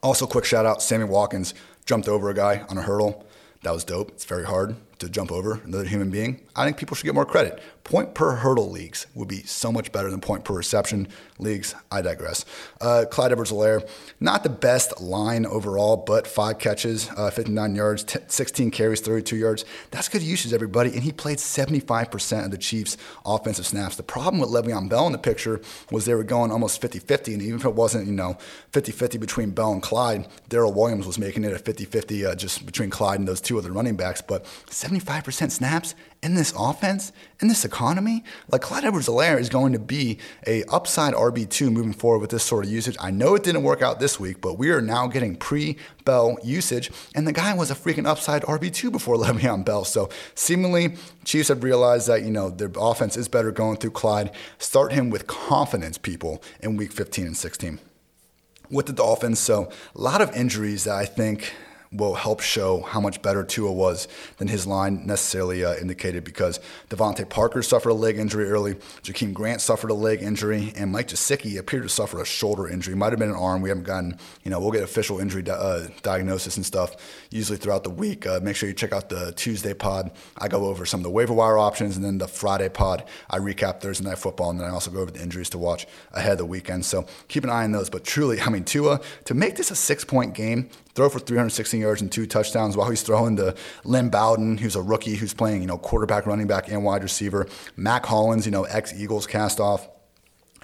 Also, quick shout out Sammy Watkins jumped over a guy on a hurdle. That was dope. It's very hard to jump over another human being. I think people should get more credit. Point per hurdle leagues would be so much better than point per reception leagues. I digress. Uh, Clyde Edwards Helaire, not the best line overall, but five catches, uh, 59 yards, t- 16 carries, 32 yards. That's good usage, everybody. And he played 75% of the Chiefs' offensive snaps. The problem with Le'Veon Bell in the picture was they were going almost 50 50. And even if it wasn't, you know, 50 50 between Bell and Clyde, Darrel Williams was making it a 50 50 uh, just between Clyde and those two other running backs. But 75% snaps in this offense, in this economy, like Clyde Edwards-Helaire is going to be a upside RB2 moving forward with this sort of usage. I know it didn't work out this week, but we are now getting pre-Bell usage, and the guy was a freaking upside RB2 before (laughs) Le'Veon Bell. So seemingly, Chiefs have realized that, you know, their offense is better going through Clyde. Start him with confidence, people, in week 15 and 16 with the Dolphins. So a lot of injuries that I think will help show how much better Tua was than his line necessarily uh, indicated because DeVante Parker suffered a leg injury early, Jakeem Grant suffered a leg injury, and Mike Gesicki appeared to suffer a shoulder injury. Might have been an arm. We haven't gotten, you know, we'll get official injury di- uh, diagnosis and stuff usually throughout the week. Uh, make sure you check out the Tuesday pod. I go over some of the waiver wire options, and then the Friday pod, I recap Thursday Night Football, and then I also go over the injuries to watch ahead of the weekend. So keep an eye on those. But truly, (laughs) I mean, Tua, to make this a six point game, throw for 316 yards and two touchdowns while he's throwing to Lynn Bowden, who's a rookie who's playing, you know, quarterback, running back, and wide receiver. Mack Hollins, you know, ex Eagles cast off.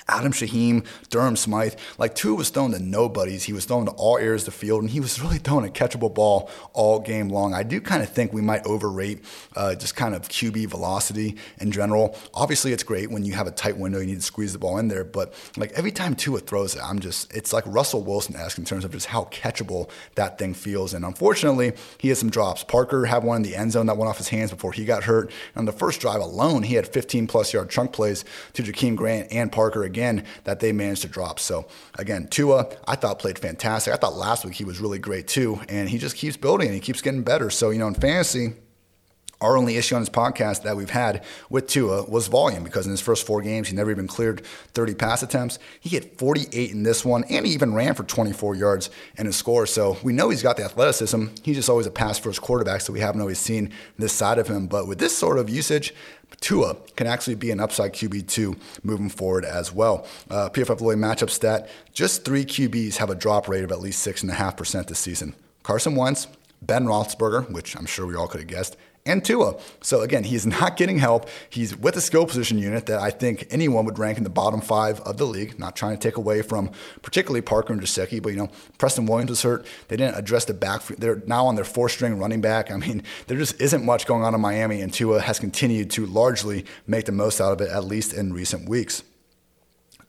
Adam Shaheen, Durham Smythe, like Tua was thrown to nobodies. He was thrown to all areas of the field, and he was (laughs) really throwing a catchable ball all game long. I do kind of think we might overrate uh, just kind of QB velocity in general. Obviously, it's great when you have a tight window, you need to squeeze the ball in there, but like every time Tua throws it, I'm just, it's like Russell Wilson esque in terms of just how catchable that thing feels. And unfortunately, he had some drops. Parker had one in the end zone that went off his hands before he got hurt. And on the first drive alone, he had 15 plus yard chunk plays to Jakeem Grant and Parker again that they managed to drop. So again, Tua, I thought played fantastic. I thought last week he was really great too, and he just keeps building and he keeps getting better. So you know, in fantasy our only issue on this podcast that we've had with Tua was volume because in his first four games, he never even cleared 30 pass attempts. He hit 48 in this one, and he even ran for 24 yards in his score. So we know he's got the athleticism. He's just always a pass first quarterback, so we haven't always seen this side of him. But with this sort of usage, Tua can actually be an upside QB2 moving forward as well. Uh, PFF Lloyd matchup stat just three QBs have a drop rate of at least 6.5% this season Carson Wentz, Ben Roethlisberger, which I'm sure we all could have guessed, and Tua. So again, he's (laughs) not getting help. He's with a skill position unit that I think anyone would rank in the bottom five of the league. Not trying to take away from particularly Parker and Gesicki, but you know, Preston Williams was hurt. They didn't address the back. They're now on their four string running back. I mean, (laughs) there just isn't much going on in Miami, and Tua has continued to largely make the most out of it, at least in recent weeks.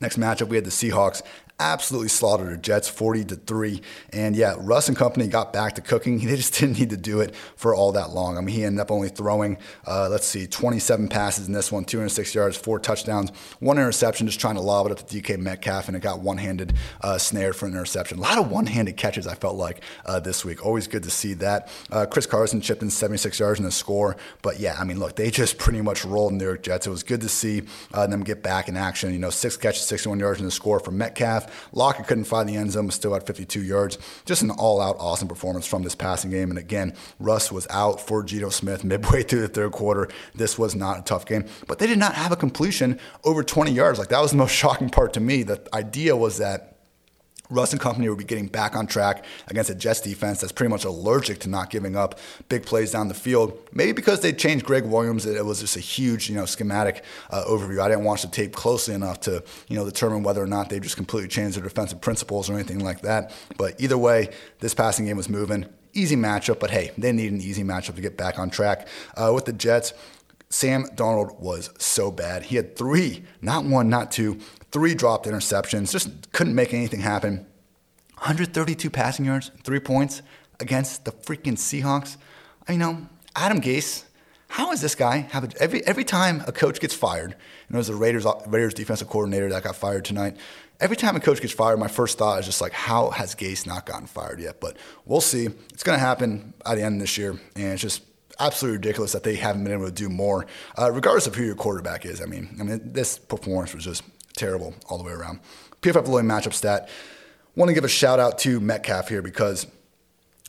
Next matchup, we had the Seahawks absolutely slaughtered the Jets 40 to 3. And yeah, Russ and company got back to cooking. (laughs) They just didn't need to do it for all that long. I mean, he ended up only throwing, uh, let's see, 27 passes in this one, 206 yards, four touchdowns, one interception, just trying to lob it up to DK Metcalf, and it got one handed uh, snared for an interception. A lot of one handed catches, I felt like, uh, this week. Always good to see that. Uh, Chris Carson chipped in 76 yards in the score. But yeah, I mean, look, they just pretty much rolled New York Jets. It was good to see uh, them get back in action. You know, six catches, 61 yards in the score for Metcalf. Lockett couldn't find the end zone, but still had 52 yards. Just an all out awesome performance from this passing game. And again, Russ was out for Geno Smith midway (laughs) through the third quarter. This was not a tough game, but they did not have a completion over 20 yards. Like that was the most (laughs) shocking part to me. The idea was that Russ and company would be getting back on track against a Jets defense that's pretty much allergic to not giving up big plays down the field. Maybe because they changed Gregg Williams, it was just a huge, you know, schematic uh, overview. I didn't watch the tape closely enough to, you know, determine whether or not they just completely changed their defensive principles or anything like that. But either way, this passing game was moving. Easy matchup, but hey, they need an easy matchup to get back on track. Uh, with the Jets, Sam Darnold was so bad. He had three, not one, not two, three dropped interceptions, just couldn't make anything happen. 132 passing yards, three points against the freaking Seahawks. I know, Adam Gase, how is this guy have a, every every time a coach gets fired, and it was the Raiders Raiders defensive coordinator that got fired tonight. Every time a coach gets fired, my first thought is just like, how has Gase not gotten fired yet? But we'll see. It's going to happen at the end of this year, and it's just absolutely ridiculous that they haven't been able to do more, uh, regardless of who your quarterback is. I mean, I mean, this performance was just terrible all the way around. PFF Lloyd matchup stat. Want to give a shout out to Metcalf here because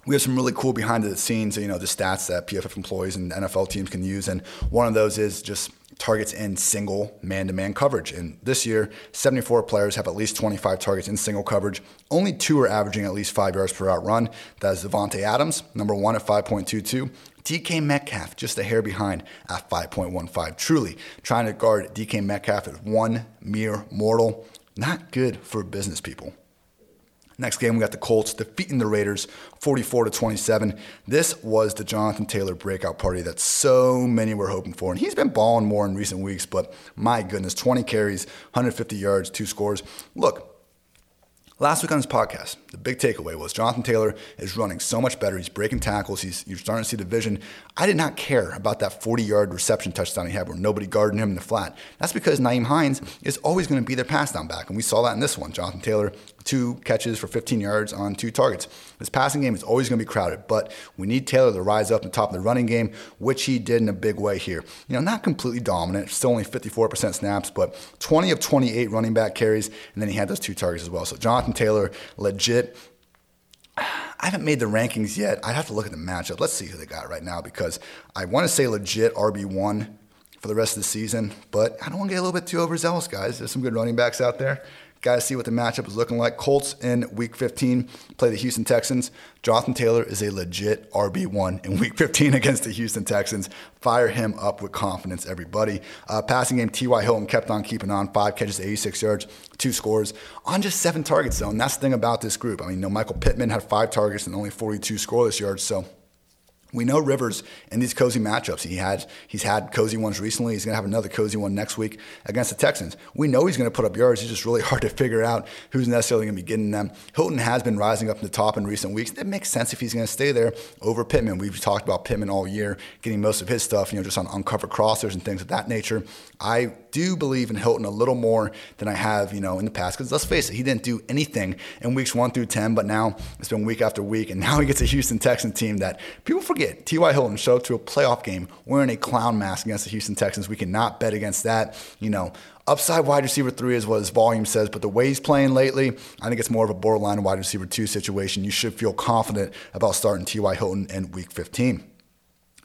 we have some really cool behind the scenes, you know, the stats that PFF employees and NFL teams can use. And one of those is just targets in single man to man coverage. And this year, 74 players have at least 25 targets in single coverage. Only two are averaging at least five yards per route run. That is Davante Adams, number one at 5.22. DK Metcalf, just a hair behind at 5.15. Truly, trying to guard DK Metcalf as one mere mortal, not good for business people. Next game, we got the Colts defeating the Raiders 44 to 27. This was the Jonathan Taylor breakout party that so many were hoping for. And he's been balling more in recent weeks, but my goodness, 20 carries, 150 yards, two scores. Look, Last week on this podcast, the big takeaway was Jonathan Taylor is running so much better. He's breaking tackles. He's you're starting to see the vision. I did not care about that 40-yard reception touchdown he had where nobody guarded him in the flat. That's because Nyheim Hines is always going to be their pass down back, and we saw that in this one. Jonathan Taylor two catches for 15 yards on two targets. This passing game is always going to be crowded, but we need Taylor to rise up the top of the running game, which he did in a big way here. You know, not completely dominant, still only 54% snaps, but 20 of 28 running back carries, and then he had those two targets as well. So Jonathan Taylor, legit. I haven't made the rankings yet. I'd have to look at the matchup. Let's see who they got right now because I want to say legit RB1 for the rest of the season, but I don't want to get a little bit too overzealous, guys. There's some good running backs out there. Got to see what the matchup is looking like. Colts in week 15 play the Houston Texans. Jonathan Taylor is a legit RB1 in week 15 (laughs) against the Houston Texans. Fire him up with confidence, everybody. Uh, passing game, T.Y. Hilton kept on keeping on. Five catches, 86 yards, two scores on just seven targets, though. And that's the thing about this group. I mean, you know, Michael Pittman had five targets and only 42 scoreless yards. So we know Rivers in these cozy matchups. He had he's had cozy ones recently. He's going to have another cozy one next week against the Texans. We know he's going to put up yards. It's just really (laughs) hard to figure out who's necessarily going to be getting them. Hilton has been rising up to the top in recent weeks. It makes sense if he's going to stay there over Pittman. We've talked about Pittman all year, getting most of his stuff, you know, just on uncovered crossers and things of that nature. I do believe in Hilton a little more than I have, you know, in the past. Because let's face it, he didn't do anything in weeks one through ten, but now it's been week after week, and (laughs) now he gets a Houston Texan team that people forget. T.Y. Hilton showed up to a playoff game wearing a clown mask against the Houston Texans. We cannot bet against that. You know, upside wide receiver three is what his volume says, but the way he's playing lately, I think it's more of a borderline wide receiver two situation. You should feel confident about starting T.Y. Hilton in week 15.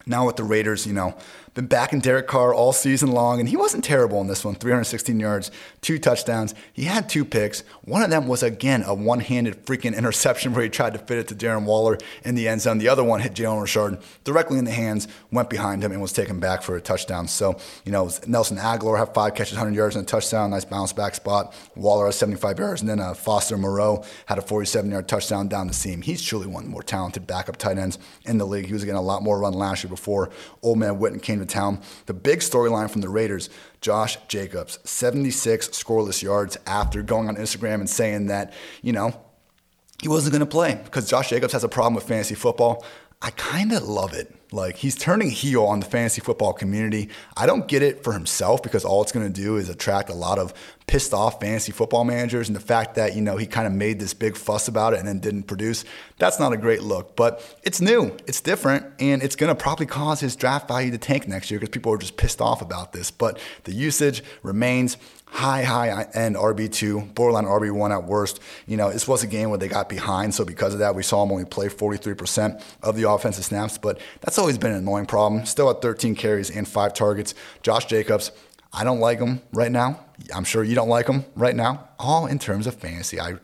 Now with the Raiders, you know, been backing Derek Carr all season long, and he wasn't terrible in this one 316 yards, two touchdowns. He had two picks. One of them was, again, a one handed freaking interception where he tried to fit it to Darren Waller in the end zone. The other one hit Jalen Richard directly in the hands, went behind him, and was taken back for a touchdown. So, you know, Nelson Agholor had five catches, 100 yards, and a touchdown. Nice bounce back spot. Waller has 75 yards, and then uh, Foster Moreau had a 47 yard touchdown down the seam. He's truly one of the more talented backup tight ends in the league. He was getting a lot more run last year before Old Man Witten came to town. The big storyline from the Raiders Josh Jacobs, 76 scoreless yards after going on Instagram and saying that, you know, he wasn't going to play because Josh Jacobs has a problem with fantasy football. I kind of love it. Like he's turning heel on the fantasy football community. I don't get it for himself because all it's going to do is attract a lot of pissed off fantasy football managers and the fact that, you know, he kind of made this big fuss about it and then didn't produce. That's not a great look, but it's new, it's different, and it's going to probably cause his draft value to tank next year because people are just pissed off about this. But the usage remains high, high end RB2, borderline RB1 at worst. You know, this was a game where they got behind, so because of that, we saw him only play 43% of the offensive snaps, but that's always been an annoying problem. Still at 13 carries and five targets. Josh Jacobs, I don't like him right now. I'm sure you don't like him right now. All in terms of fantasy. I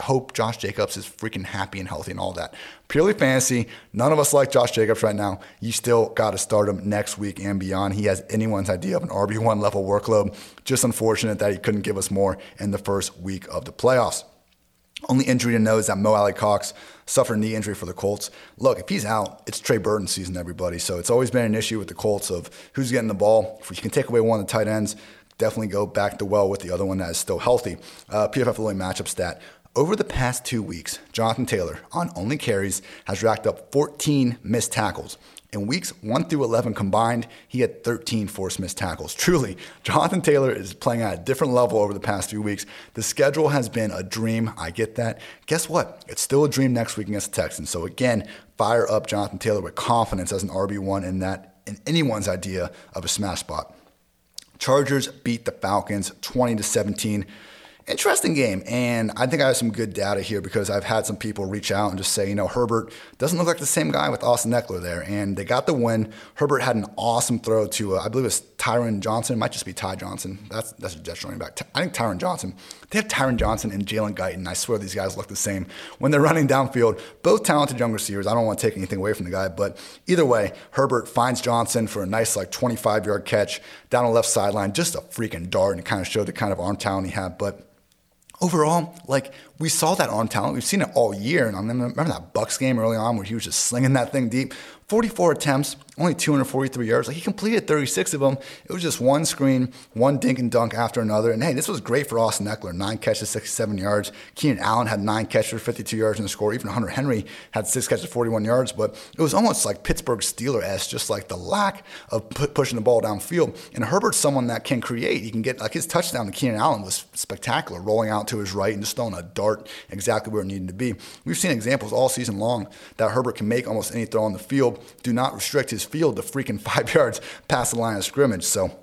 hope Josh Jacobs is freaking happy and healthy and all that. Purely fantasy. None of us like Josh Jacobs right now. You still got to start him next week and beyond. He has anyone's idea of an RB1 level workload. Just unfortunate that he couldn't give us more in the first week of the playoffs. Only injury to know is that Mo Alie-Cox suffered knee injury for the Colts. Look, if he's out, it's Trey Burton season, everybody. So it's always been an issue with the Colts of who's getting the ball. If you can take away one of the tight ends, definitely go back to well with the other one that is still healthy. Uh, PFF Lily matchup stat. Over the past two weeks, Jonathan Taylor, on only carries, has racked up 14 missed tackles. In weeks 1 through 11 combined, he had 13 forced missed tackles. (laughs) Truly, Jonathan Taylor is playing at a different level over the past few weeks. The schedule has been a dream. I get that. Guess what? It's still a dream next week against the Texans. So, again, fire up Jonathan Taylor with confidence as an RB1 in that, in anyone's idea of a smash spot. Chargers beat the Falcons 20 to 17 interesting game. And I think I have some good data here because I've had some people reach out and just say, you know, Herbert doesn't look like the same guy with Austin Ekeler there. And they got the win. Herbert had an awesome throw to, uh, I believe it was Tyron Johnson. It might just be Ty Johnson. That's that's a Jets running back. I think Tyron Johnson. They have Tyron Johnson and Jalen Guyton. I swear these guys look the same when they're (laughs) running downfield. Both talented young receivers. I don't want to take anything away from the guy, but either way, Herbert finds Johnson for a nice like 25 yard catch down the left sideline. Just a freaking dart and kind of showed the kind of arm talent he had. But overall, like we saw that on talent. We've seen it all year. And I remember that Bucks game early on where he was just slinging that thing deep. 44 attempts, only 243 yards. Like he completed 36 of them. It was just one screen, one dink and dunk after another. And hey, this was great for Austin Ekeler. Nine catches, 67 yards. Keenan Allen had nine catches, 52 yards in the score. Even Hunter Henry had six catches, 41 yards. But it was almost like Pittsburgh Steeler s, just like the lack of pushing the ball downfield. And Herbert's someone that can create. He can get like his touchdown to Keenan Allen was spectacular, rolling out to his right and just throwing a dart exactly where it needed to be. We've seen examples all season long that Herbert can make almost any throw on the field do not restrict his field to freaking (laughs) five yards past the line of scrimmage. So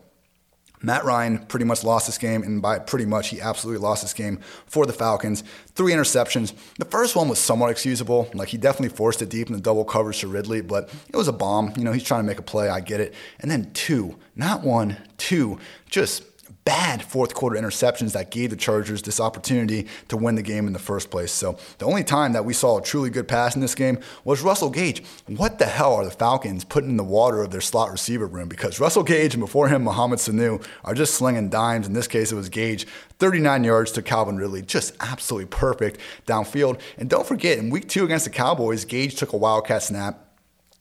Matt Ryan pretty much lost this game, and by pretty much, he absolutely lost this game for the Falcons. Three interceptions. The first one was somewhat excusable. Like, he definitely forced it deep in the double coverage to Ridley, but it was a bomb. You know, he's trying to make a play. I get it. And then two, not one, two, just bad fourth quarter interceptions that gave the Chargers this opportunity to win the game in the first place. So the only time that we saw a truly good pass in this game was Russell Gage. What the hell are the Falcons putting in the water of their slot receiver room? Because Russell Gage and before him Mohamed Sanu are just slinging dimes. In this case, it was Gage, 39 yards to Calvin Ridley, just absolutely perfect downfield. And don't forget, in week two against the Cowboys, Gage took a wildcat snap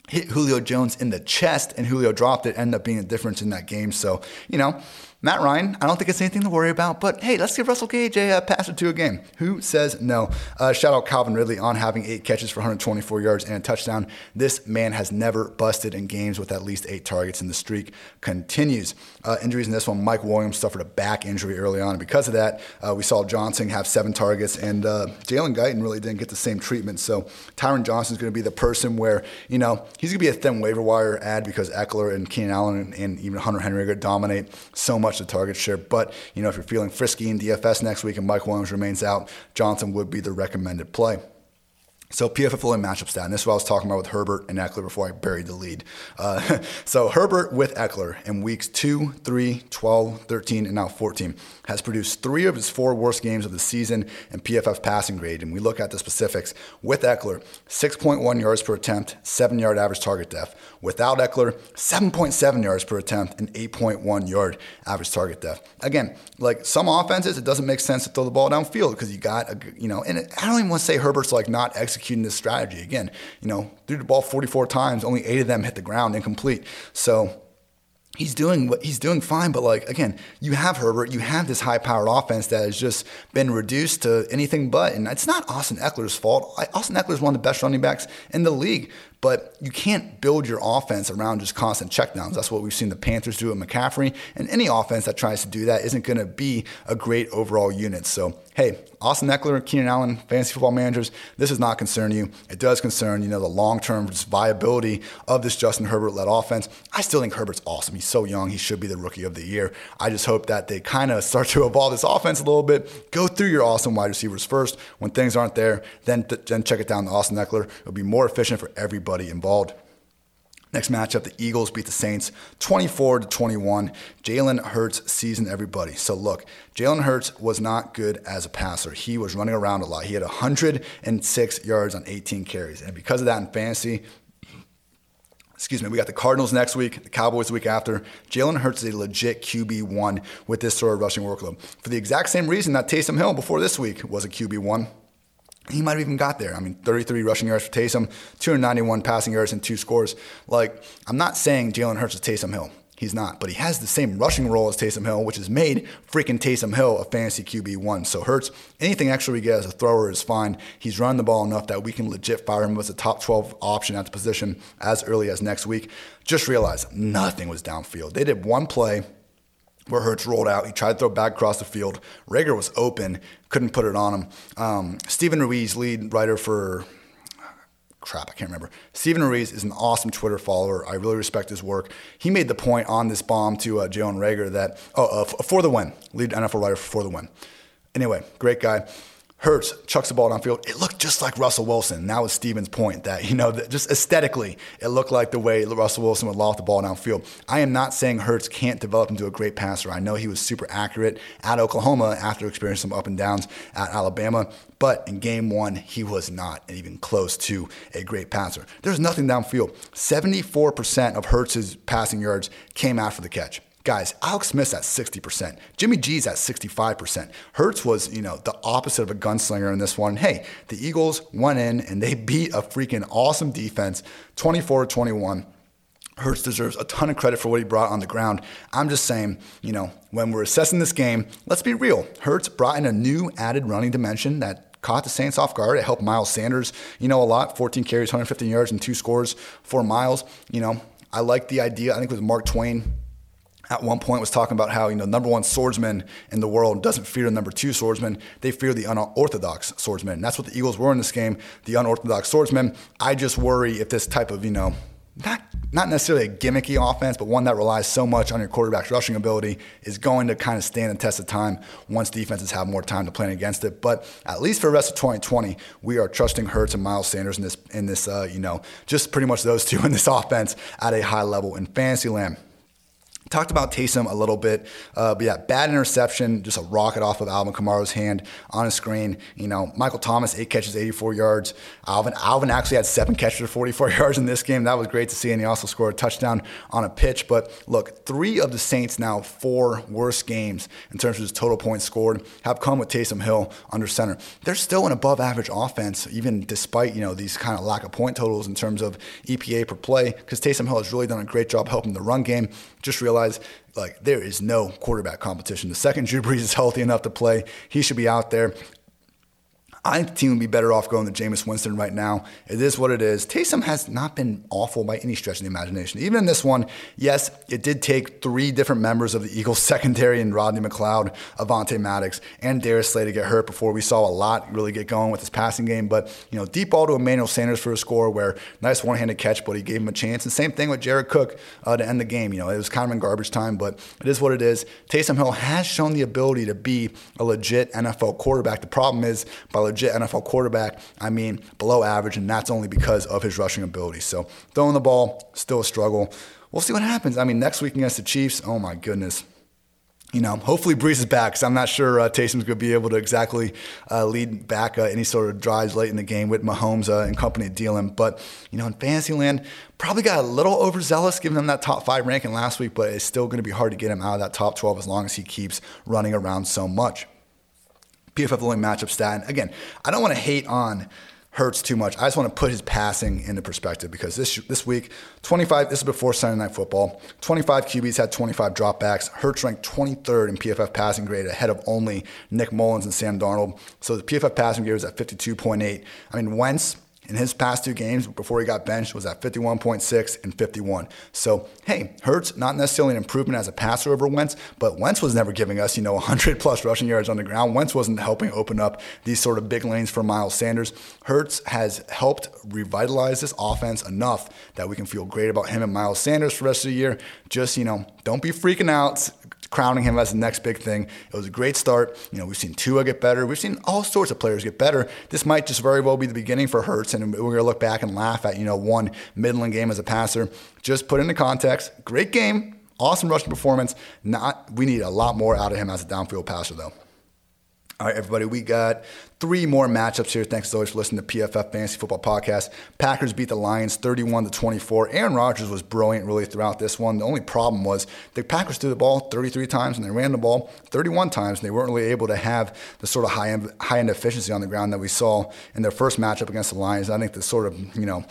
hit Julio Jones in the chest, and Julio dropped it, ended up being a difference in that game. So, you know, Matt Ryan, I don't think it's anything to worry about, but hey, let's give Russell Gage a uh, pass or two a game. Who says no? Uh, shout out Calvin Ridley on having eight catches for 124 yards and a touchdown. This man has never busted in games with at least eight targets, and the streak continues. Uh, injuries in this one Mike Williams suffered a back injury early on, and because of that, uh, we saw Johnson have seven targets, and uh, Jalen Guyton really didn't get the same treatment. So Tyron Johnson is going to be the person where, you know, he's going to be a thin waiver wire ad because Ekeler and Keenan Allen and, and even Hunter Henry are going to dominate so much much the target share. But, you know, if you're feeling frisky in DFS next week and Mike Williams remains out, Johnson would be the recommended play. So PFF only matchup stat, and this is what I was talking about with Herbert and Ekeler before I buried the lead. Uh, (laughs) so Herbert with Ekeler in weeks 2, 3, 12, 13, and now 14 has produced three of his four worst games of the season in PFF passing grade. And we look at the specifics with Ekeler, 6.1 yards per attempt, 7 yard average target depth. Without Ekeler, 7.7 yards per attempt and 8.1 yard average target depth. Again, like some offenses, it doesn't make sense to throw the ball downfield because you got, a, you know, and I don't even want to say Herbert's like not executing this strategy. Again, you know, threw the ball 44 times, only eight of them hit the ground incomplete. So he's doing what he's doing fine. But like again, you have Herbert, you have this high-powered offense that has just been reduced to anything but. And it's not Austin Ekeler's fault. Austin Ekeler is one of the best running backs in the league. But you can't build your offense around just constant checkdowns. That's what we've seen the Panthers do with McCaffrey. And any offense that tries to do that isn't going to be a great overall unit. So, hey, Austin Ekeler, Keenan Allen, fantasy football managers, this does not concern you. It does concern, you know, the long-term viability of this Justin Herbert-led offense. I still think Herbert's awesome. He's so young. He should be the rookie of the year. I just hope that they kind of start to evolve this offense a little bit. Go through your awesome wide receivers first. When things aren't there, then, then check it down to Austin Ekeler. It'll be more efficient for everybody involved. Next matchup, the Eagles beat the Saints 24 to 21. Jalen Hurts seasoned everybody. So look, Jalen Hurts was not good as a passer. He was running around a lot. He had 106 yards on 18 carries. And because of that in fantasy, excuse me, we got the Cardinals next week, the Cowboys the week after. Jalen Hurts is a legit QB1 with this sort of rushing workload. For the exact same reason that Taysom Hill before this week was a QB1 he might have even got there. I mean, 33 rushing yards for Taysom, 291 passing yards, and two scores. Like, I'm not saying Jalen Hurts is Taysom Hill. He's not, but he has the same rushing role as Taysom Hill, which has made freaking Taysom Hill a fantasy QB1. So Hurts, anything extra we get as a thrower is fine. He's running the ball enough that we can legit fire him as a top 12 option at the position as early as next week. Just realize nothing was downfield. They did one play where Hurts rolled out. He tried to throw back across the field. Reagor was open, couldn't put it on him. Um, Steven Ruiz, lead writer for crap, I can't remember. Steven Ruiz is an awesome Twitter follower. I really respect his work. He made the point on this bomb to uh, Jalen Reagor that, oh, uh, for the win, lead NFL writer for the win. Anyway, great guy. Hurts chucks the ball downfield. It looked just like Russell Wilson. That was Steven's point that, you know, just aesthetically, it looked like the way Russell Wilson would loft the ball downfield. I am not saying Hurts can't develop into a great passer. I know he was super accurate at Oklahoma after experiencing some up and downs at Alabama, but in game one, he was not even close to a great passer. There's nothing downfield. 74% of Hurts's passing yards came after the catch. Guys, Alex Smith's at 60%. Jimmy G's at 65%. Hurts was, you know, the opposite of a gunslinger in this one. Hey, the Eagles went in and they (laughs) beat a freaking awesome defense 24 21. Hurts deserves a ton of credit for what he brought on the ground. I'm just saying, you know, when we're assessing this game, let's be real. Hurts brought in a new added running dimension that caught the Saints off guard. It helped Miles Sanders, you know, a lot. 14 carries, 115 yards, and two scores for Miles. You know, I like the idea. I think it was Mark Twain at one point was talking about how you know number one swordsman in the world doesn't fear the number two swordsman. They fear the unorthodox swordsman. And that's what the eagles were in this game the unorthodox swordsman. I just worry if this type of you know not not necessarily a gimmicky offense but one that relies so much on your quarterback's rushing ability is going to kind of stand the test of time once defenses have more time to plan against it. But at least for the rest of 2020 we are trusting Hurts and Miles Sanders in this in this uh, you know just pretty much those two in this (laughs) offense at a high level in fantasy land Talked about Taysom a little bit, uh, but yeah, bad interception, just a rocket off of Alvin Kamara's hand on a screen. You know, Michael Thomas, eight catches, 84 yards. Alvin Alvin actually had seven catches for 44 (laughs) yards in this game. That was great to see, and he also scored a touchdown on a pitch. But look, three of the Saints' now four worst games in terms of his total points scored have come with Taysom Hill under center. They're still an above-average offense, even despite you know these kind of lack of point totals in terms of EPA per play, because Taysom Hill has really done a great job helping the run game. Just realize realize like there is no quarterback competition. The second Drew Brees is healthy enough to play, he should be out there. I think the team would be better off going to Jameis Winston right now. It is what it is. Taysom has not been awful by any stretch of the imagination. Even in this one, yes, it did take three different members of the Eagles (laughs) secondary and Rodney McLeod, Avonte Maddox, and Darius Slay to get hurt before we saw a lot really get going with his passing game. But, you know, deep ball to Emmanuel Sanders for a score where nice one-handed catch, but he gave him a chance. And same thing with Jared Cook uh, to end the game. You know, it was kind of in garbage time, but it is what it is. Taysom Hill has shown the ability to be a legit NFL quarterback. The problem is by legit NFL quarterback, I mean below average, and that's only because of his rushing ability. So throwing the ball, still a struggle. We'll see what happens. I mean, next week against the Chiefs, oh my goodness you know, hopefully Brees is back because I'm not sure uh, Taysom's going to be able to exactly uh, lead back uh, any sort of drives late in the game with Mahomes uh, and company dealing. But, you know, in Fantasyland, probably got a little overzealous giving him that top five ranking last week, but it's still going to be hard to get him out of that top 12 as long as he keeps running around so much. PFF only matchup stat. And again, I don't want to hate on Hurts too much. I just want to put his passing into perspective because this this week, 25, this is before Sunday Night Football, 25 QBs had 25 dropbacks. Hurts ranked 23rd in PFF passing grade ahead of only Nick Mullens and Sam Darnold. So the PFF passing grade was at 52.8. I mean, Wentz in his past two games before he got benched was at 51.6 and 51. So, hey, Hurts, not necessarily an improvement as a passer over Wentz, but Wentz was never giving us, you know, 100 plus rushing yards on the ground. Wentz wasn't helping open up these sort of big lanes for Miles Sanders. Hurts has helped revitalize this offense enough that we can feel great about him and Miles Sanders for the rest of the year. Just, you know, don't be freaking out crowning him as the next big thing. It was a great start. You know, we've seen Tua get better. We've seen all sorts of players get better. This might just very well be the beginning for Hurts, and we're going to look back and laugh at, you know, one middling game as a passer. Just put into context, great game, awesome rushing performance. Not, we need a lot more out of him as a downfield passer, though. All right, everybody, we got three more matchups here. Thanks as always for listening to PFF Fantasy Football Podcast. Packers beat the Lions 31 to 24. Aaron Rodgers was brilliant really throughout this one. The only problem was the Packers threw the ball 33 times and they ran the ball 31 times, and they weren't really able to have the sort of high end, high end efficiency on the ground that we saw in their first matchup against the Lions. I think the sort of you know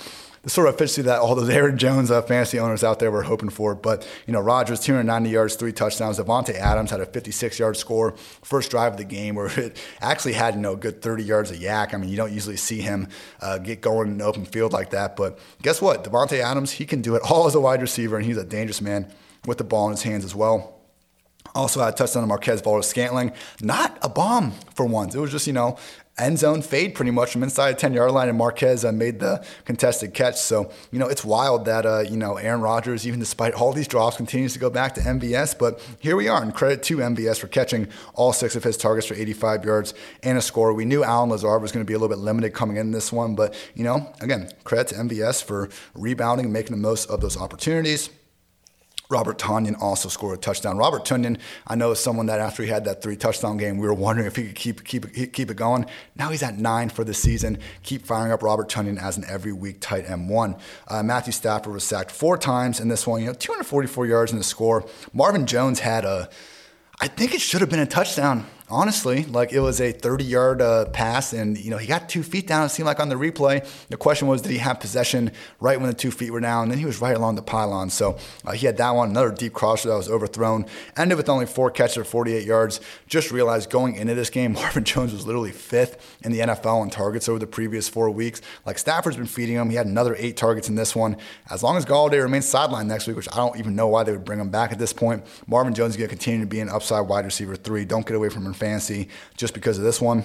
sort of efficiency that all those Aaron Jones uh, fantasy owners out there were hoping for. But, you know, Rodgers, 290 yards, three touchdowns. Davante Adams had a 56 yard score, first drive of the game, where it actually had, you know, good 30 yards of YAC. I mean, you don't usually see him uh, get going in an open field like that. But guess what? Davante Adams, he can do it all as a wide receiver, and he's a dangerous man with the ball in his hands as well. Also had a touchdown to Marquez Valdes-Scantling. Not a bomb for once. It was just, you know, end zone fade pretty much from inside the 10 yard line, and Marquez uh, made the contested catch. So, you know, it's wild that, uh, you know, Aaron Rodgers, even despite all these drops, continues to go back to MVS. But here we are, and credit to MVS for catching all six of his targets for 85 yards and a score. We knew Allen Lazard was going to be a little bit limited coming in this one, but, you know, again, credit to MVS for rebounding and making the most of those opportunities. Robert Tonyan also scored a touchdown. Robert Tonyan, I know, is someone that after he had that three touchdown game, we were wondering if he could keep keep keep it going. Now he's at nine for the season. Keep firing up Robert Tonyan as an every week tight M1. Uh, Matthew Stafford was sacked four times in this one. You know, 244 yards in the score. Marvin Jones had a, I think it should have been a touchdown honestly, like it was a 30 yard uh, pass, and you know he got two feet down. It seemed like on the replay. The question was, did he have possession right when the two feet were down? And then he was right along the pylon. So uh, he had that one, another deep crosser that was overthrown. Ended with only four catches for 48 yards. Just realized going into this game, (laughs) Marvin Jones was literally fifth in the NFL in targets over the previous four weeks. Like Stafford's been feeding him. He had another eight targets in this one. As long as Golladay remains sidelined next week, which I don't even know why they would bring him back at this point, Marvin Jones is going to continue to be an upside wide receiver three. Don't get away from him fantasy just because of this one.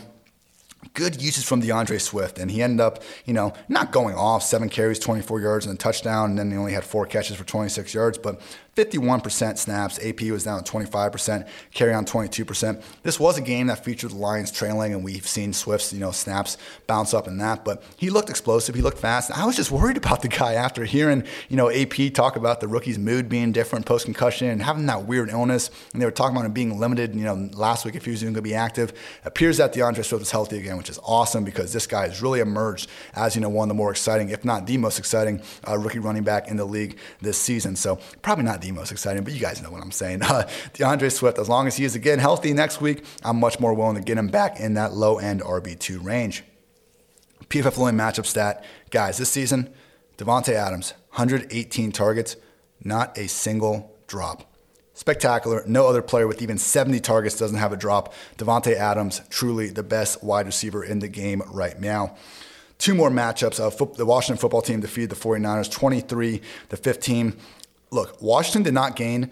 Good usage from D'Andre Swift, and he ended up, you know, not going off seven carries, 24 yards, and a touchdown, and then he only had four catches for 26 yards, but 51% snaps. AP was down at 25%, Kerryon 22%. This was a game that featured the Lions trailing, and we've seen Swift's, you know, snaps bounce up in that, but he looked explosive. He looked fast. I was just worried about the guy after hearing, you know, AP talk about the rookie's mood being different post concussion and having that weird illness. And they were talking about him being limited, you know, last week if he was even going to be active. Appears that D'Andre Swift is healthy again, which is awesome because this guy has really emerged as, you know, one of the more exciting, if not the most exciting uh, rookie running back in the league this season. So probably not the most exciting, but you guys know what I'm saying. (laughs) Uh, D'Andre Swift, as long as he is again healthy next week, I'm much more willing to get him back in that low end RB2 range. PFF only matchup stat, guys, this season, Davante Adams, 118 targets, not a single drop. Spectacular. No other player with even 70 targets doesn't have a drop. Davante Adams, truly the best wide receiver in the game right now two more matchups. Uh, the Washington football team defeated the 49ers 23 to 15 look, Washington did not gain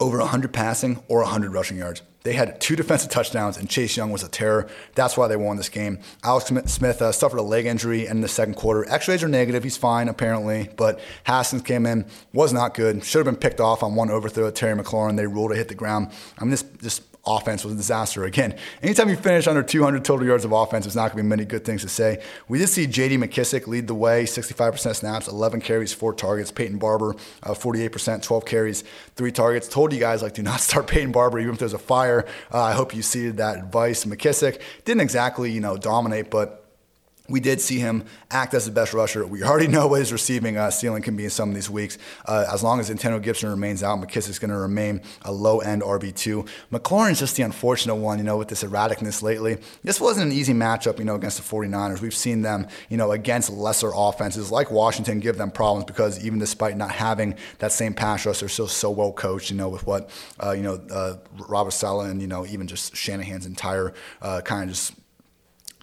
over 100 passing or 100 rushing yards. They had two defensive touchdowns, and Chase Young was a terror. That's why they won this game. Alex Smith uh, suffered a leg injury in the second quarter. X-rays are negative. He's fine, apparently. But Haskins came in, was not good. Should have been picked off on one overthrow Terry McLaurin. They ruled it hit the ground. I mean, this, this offense was a disaster. Again, anytime you finish under 200 total yards of offense, there's not going to be many good things to say. We did see J.D. McKissick lead the way, 65% snaps, 11 carries, four targets. Peyton Barber, uh, 48%, 12 carries, three targets. Told you guys like do not (laughs) start Peyton Barber even if there's a fire. Uh, I hope you seeded that advice. McKissick didn't exactly you know dominate, but we did see him act as the best rusher. We already know what his receiving uh, ceiling can be in some of these weeks. Uh, as long as Antonio Gibson remains out, McKissick's going to remain a low end RB2. McLaurin's just the unfortunate one, you know, with this erraticness lately. This wasn't an easy matchup, you know, against the 49ers. We've seen them, you know, against lesser offenses like Washington give them problems because even despite not having that same pass rush, they're still so well coached, you know, with what, uh, you know, uh, Robert Saleh and, you know, even just Shanahan's entire uh, kind of just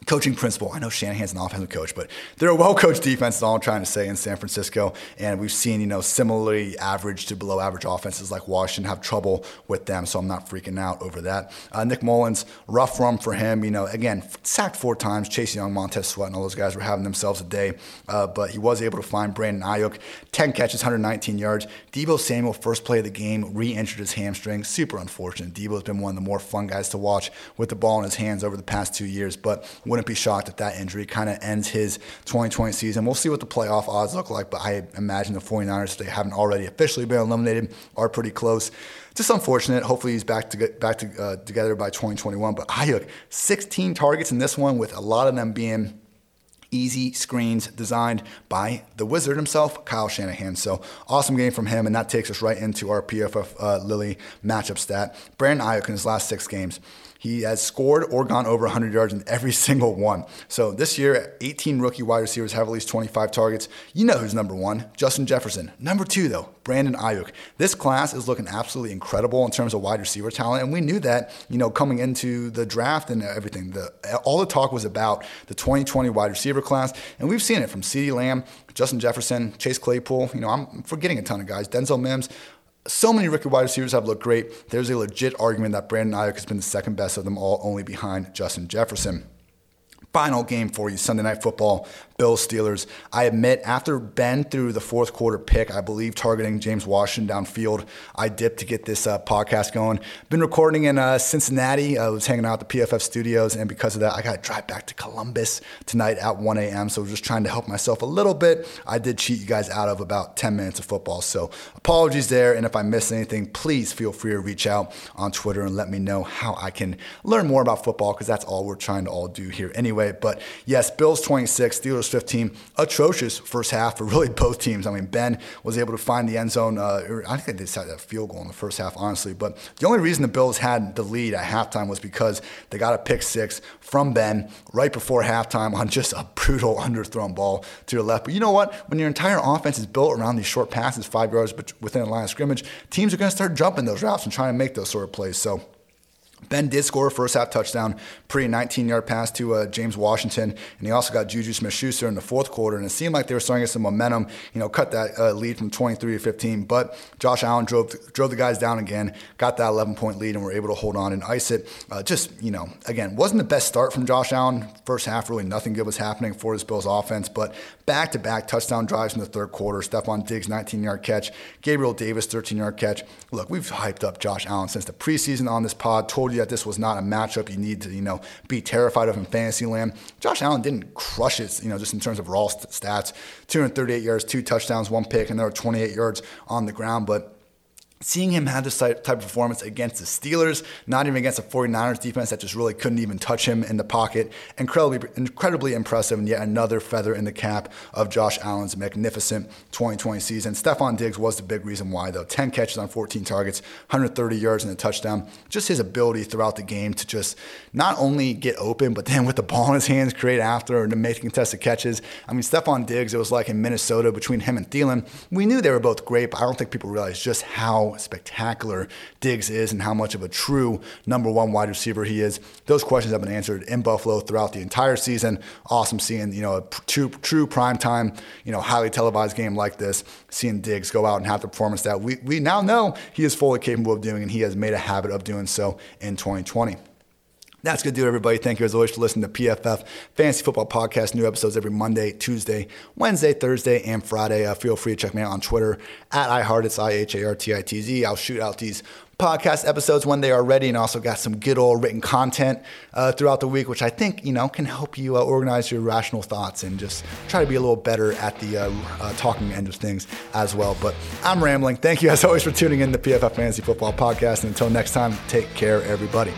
coaching principle. I know Shanahan's an offensive coach, but they're a well-coached defense. Is all I'm trying to say in San Francisco, and we've seen you know similarly average to below average offenses like Washington have trouble with them. So I'm not freaking out over that. Uh, Nick Mullens, rough run for him. You know, again sacked four times. Chase Young, Montez Sweat, and all those guys were having themselves a day, uh, but he was able to find Brandon Aiyuk, 10 catches, 119 yards. Deebo Samuel, first play of the game, re-injured his hamstring. Super unfortunate. Deebo's been one of the more fun guys to watch with the ball in his hands over the past two years, but wouldn't be shocked if that injury kind of ends his 2020 season. We'll see what the playoff odds look like, but I imagine the 49ers, if they haven't already officially been eliminated, are pretty close. Just unfortunate. Hopefully he's back to get back to, uh, together by 2021. But Aiyuk, 16 targets in this one, with a lot of them being easy screens designed by the wizard himself, Kyle Shanahan. So awesome game from him, and that takes us right into our PFF uh, Lily matchup stat. Brandon Aiyuk in his last six games, he has scored or gone over 100 yards in every (laughs) single one. So this year, 18 rookie wide receivers have at least 25 targets. You know who's number one? Justin Jefferson. Number two, though, Brandon Aiyuk. This class is looking absolutely incredible in terms of wide receiver talent, and we knew that, you know, coming into the draft and everything. The, all the talk was about the 2020 wide receiver class, and we've seen it from CeeDee Lamb, Justin Jefferson, Chase Claypool. You know, I'm forgetting a ton of guys. Denzel Mims so many rookie wide receivers have looked great. There's a legit argument that Brandon Aiyuk has been the second best of them all, only behind Justin Jefferson final game for you Sunday Night Football, Bills Steelers. I admit, after Ben threw the fourth quarter pick, I believe targeting James Washington downfield, I dipped to get this uh, podcast going. Been recording in uh, Cincinnati. I was hanging out at the PFF studios, and because of that, I got to drive back to Columbus tonight at 1 a.m. So just trying to help myself a little bit. I did cheat you guys out of about 10 minutes of football. So apologies there. And if I missed anything, please feel free to reach out on Twitter and let me know how I can learn more about football because that's all we're trying to all do here anyway. But yes, Bills 26, Steelers 15. Atrocious first half for really (laughs) both teams. I mean, Ben was able to find the end zone. Uh, I think they decided a field goal in the first half, honestly. But the only reason the Bills had the lead at halftime was because they got a pick six from Ben right before halftime on just a brutal (laughs) underthrown ball to the left. But you know what? When your entire offense is built around these short passes, five yards within a line of scrimmage, teams are going to start jumping those routes and trying to make those sort of plays. So Ben did score a first half touchdown, pretty 19 yard pass to uh, James Washington, and he also got Juju Smith Schuster in the fourth quarter. And it seemed like they were starting to get some momentum, you know, cut that uh, lead from 23 to 15. But Josh Allen drove drove the guys down again, got that 11 point lead, and were able to hold on and ice it. Uh, just, you know, again, wasn't the best start from Josh Allen. First half, really nothing good was happening for his Bills offense, but back to back touchdown drives in the third quarter. Stefon Diggs, 19 yard catch, Gabriel Davis, 13 yard catch. Look, we've hyped up Josh Allen since the preseason on this pod, told you that this was not a matchup you need to, you know, be terrified of in fantasy land. Josh Allen didn't crush it, you know, just in terms of raw stats. 238 yards, two touchdowns, one pick, and there were 28 yards on the ground. But seeing him have this type of performance against the Steelers, not even against the 49ers defense that just really couldn't even touch him in the pocket, incredibly, incredibly impressive, and yet another feather in the cap of Josh Allen's magnificent 2020 season. Stefon Diggs was the big reason why, though. 10 catches on 14 targets, 130 yards and a touchdown. Just his ability throughout the game to just not only get open, but then with the ball in his hands, create after and make contested catches. I mean, Stefon Diggs, it was like in Minnesota between him and Thielen. We knew they were both great, but I don't think people realized just how spectacular Diggs is and how much of a true number one wide receiver he is. Those questions have been answered in Buffalo throughout the entire season. Awesome seeing, you know, a true, true prime time, you know, highly televised game like this, seeing Diggs go out and have the performance that we, we now know he is fully capable of doing and he has made a habit of doing so in 2020. That's going to do it, everybody. Thank you as always for listening to PFF Fantasy Football Podcast. New episodes every Monday, Tuesday, Wednesday, Thursday, and Friday. Uh, feel free to check me out on Twitter at iHeart. It's I H A R T I T Z. I'll shoot out these podcast episodes when they are ready, and also got some good old written content uh, throughout the week, which I think you know can help you uh, organize your rational thoughts and just try to be a little better at the uh, uh, talking end of things as well. But I'm rambling. Thank you as always for tuning in to PFF Fantasy Football Podcast, and until next time, take care, everybody.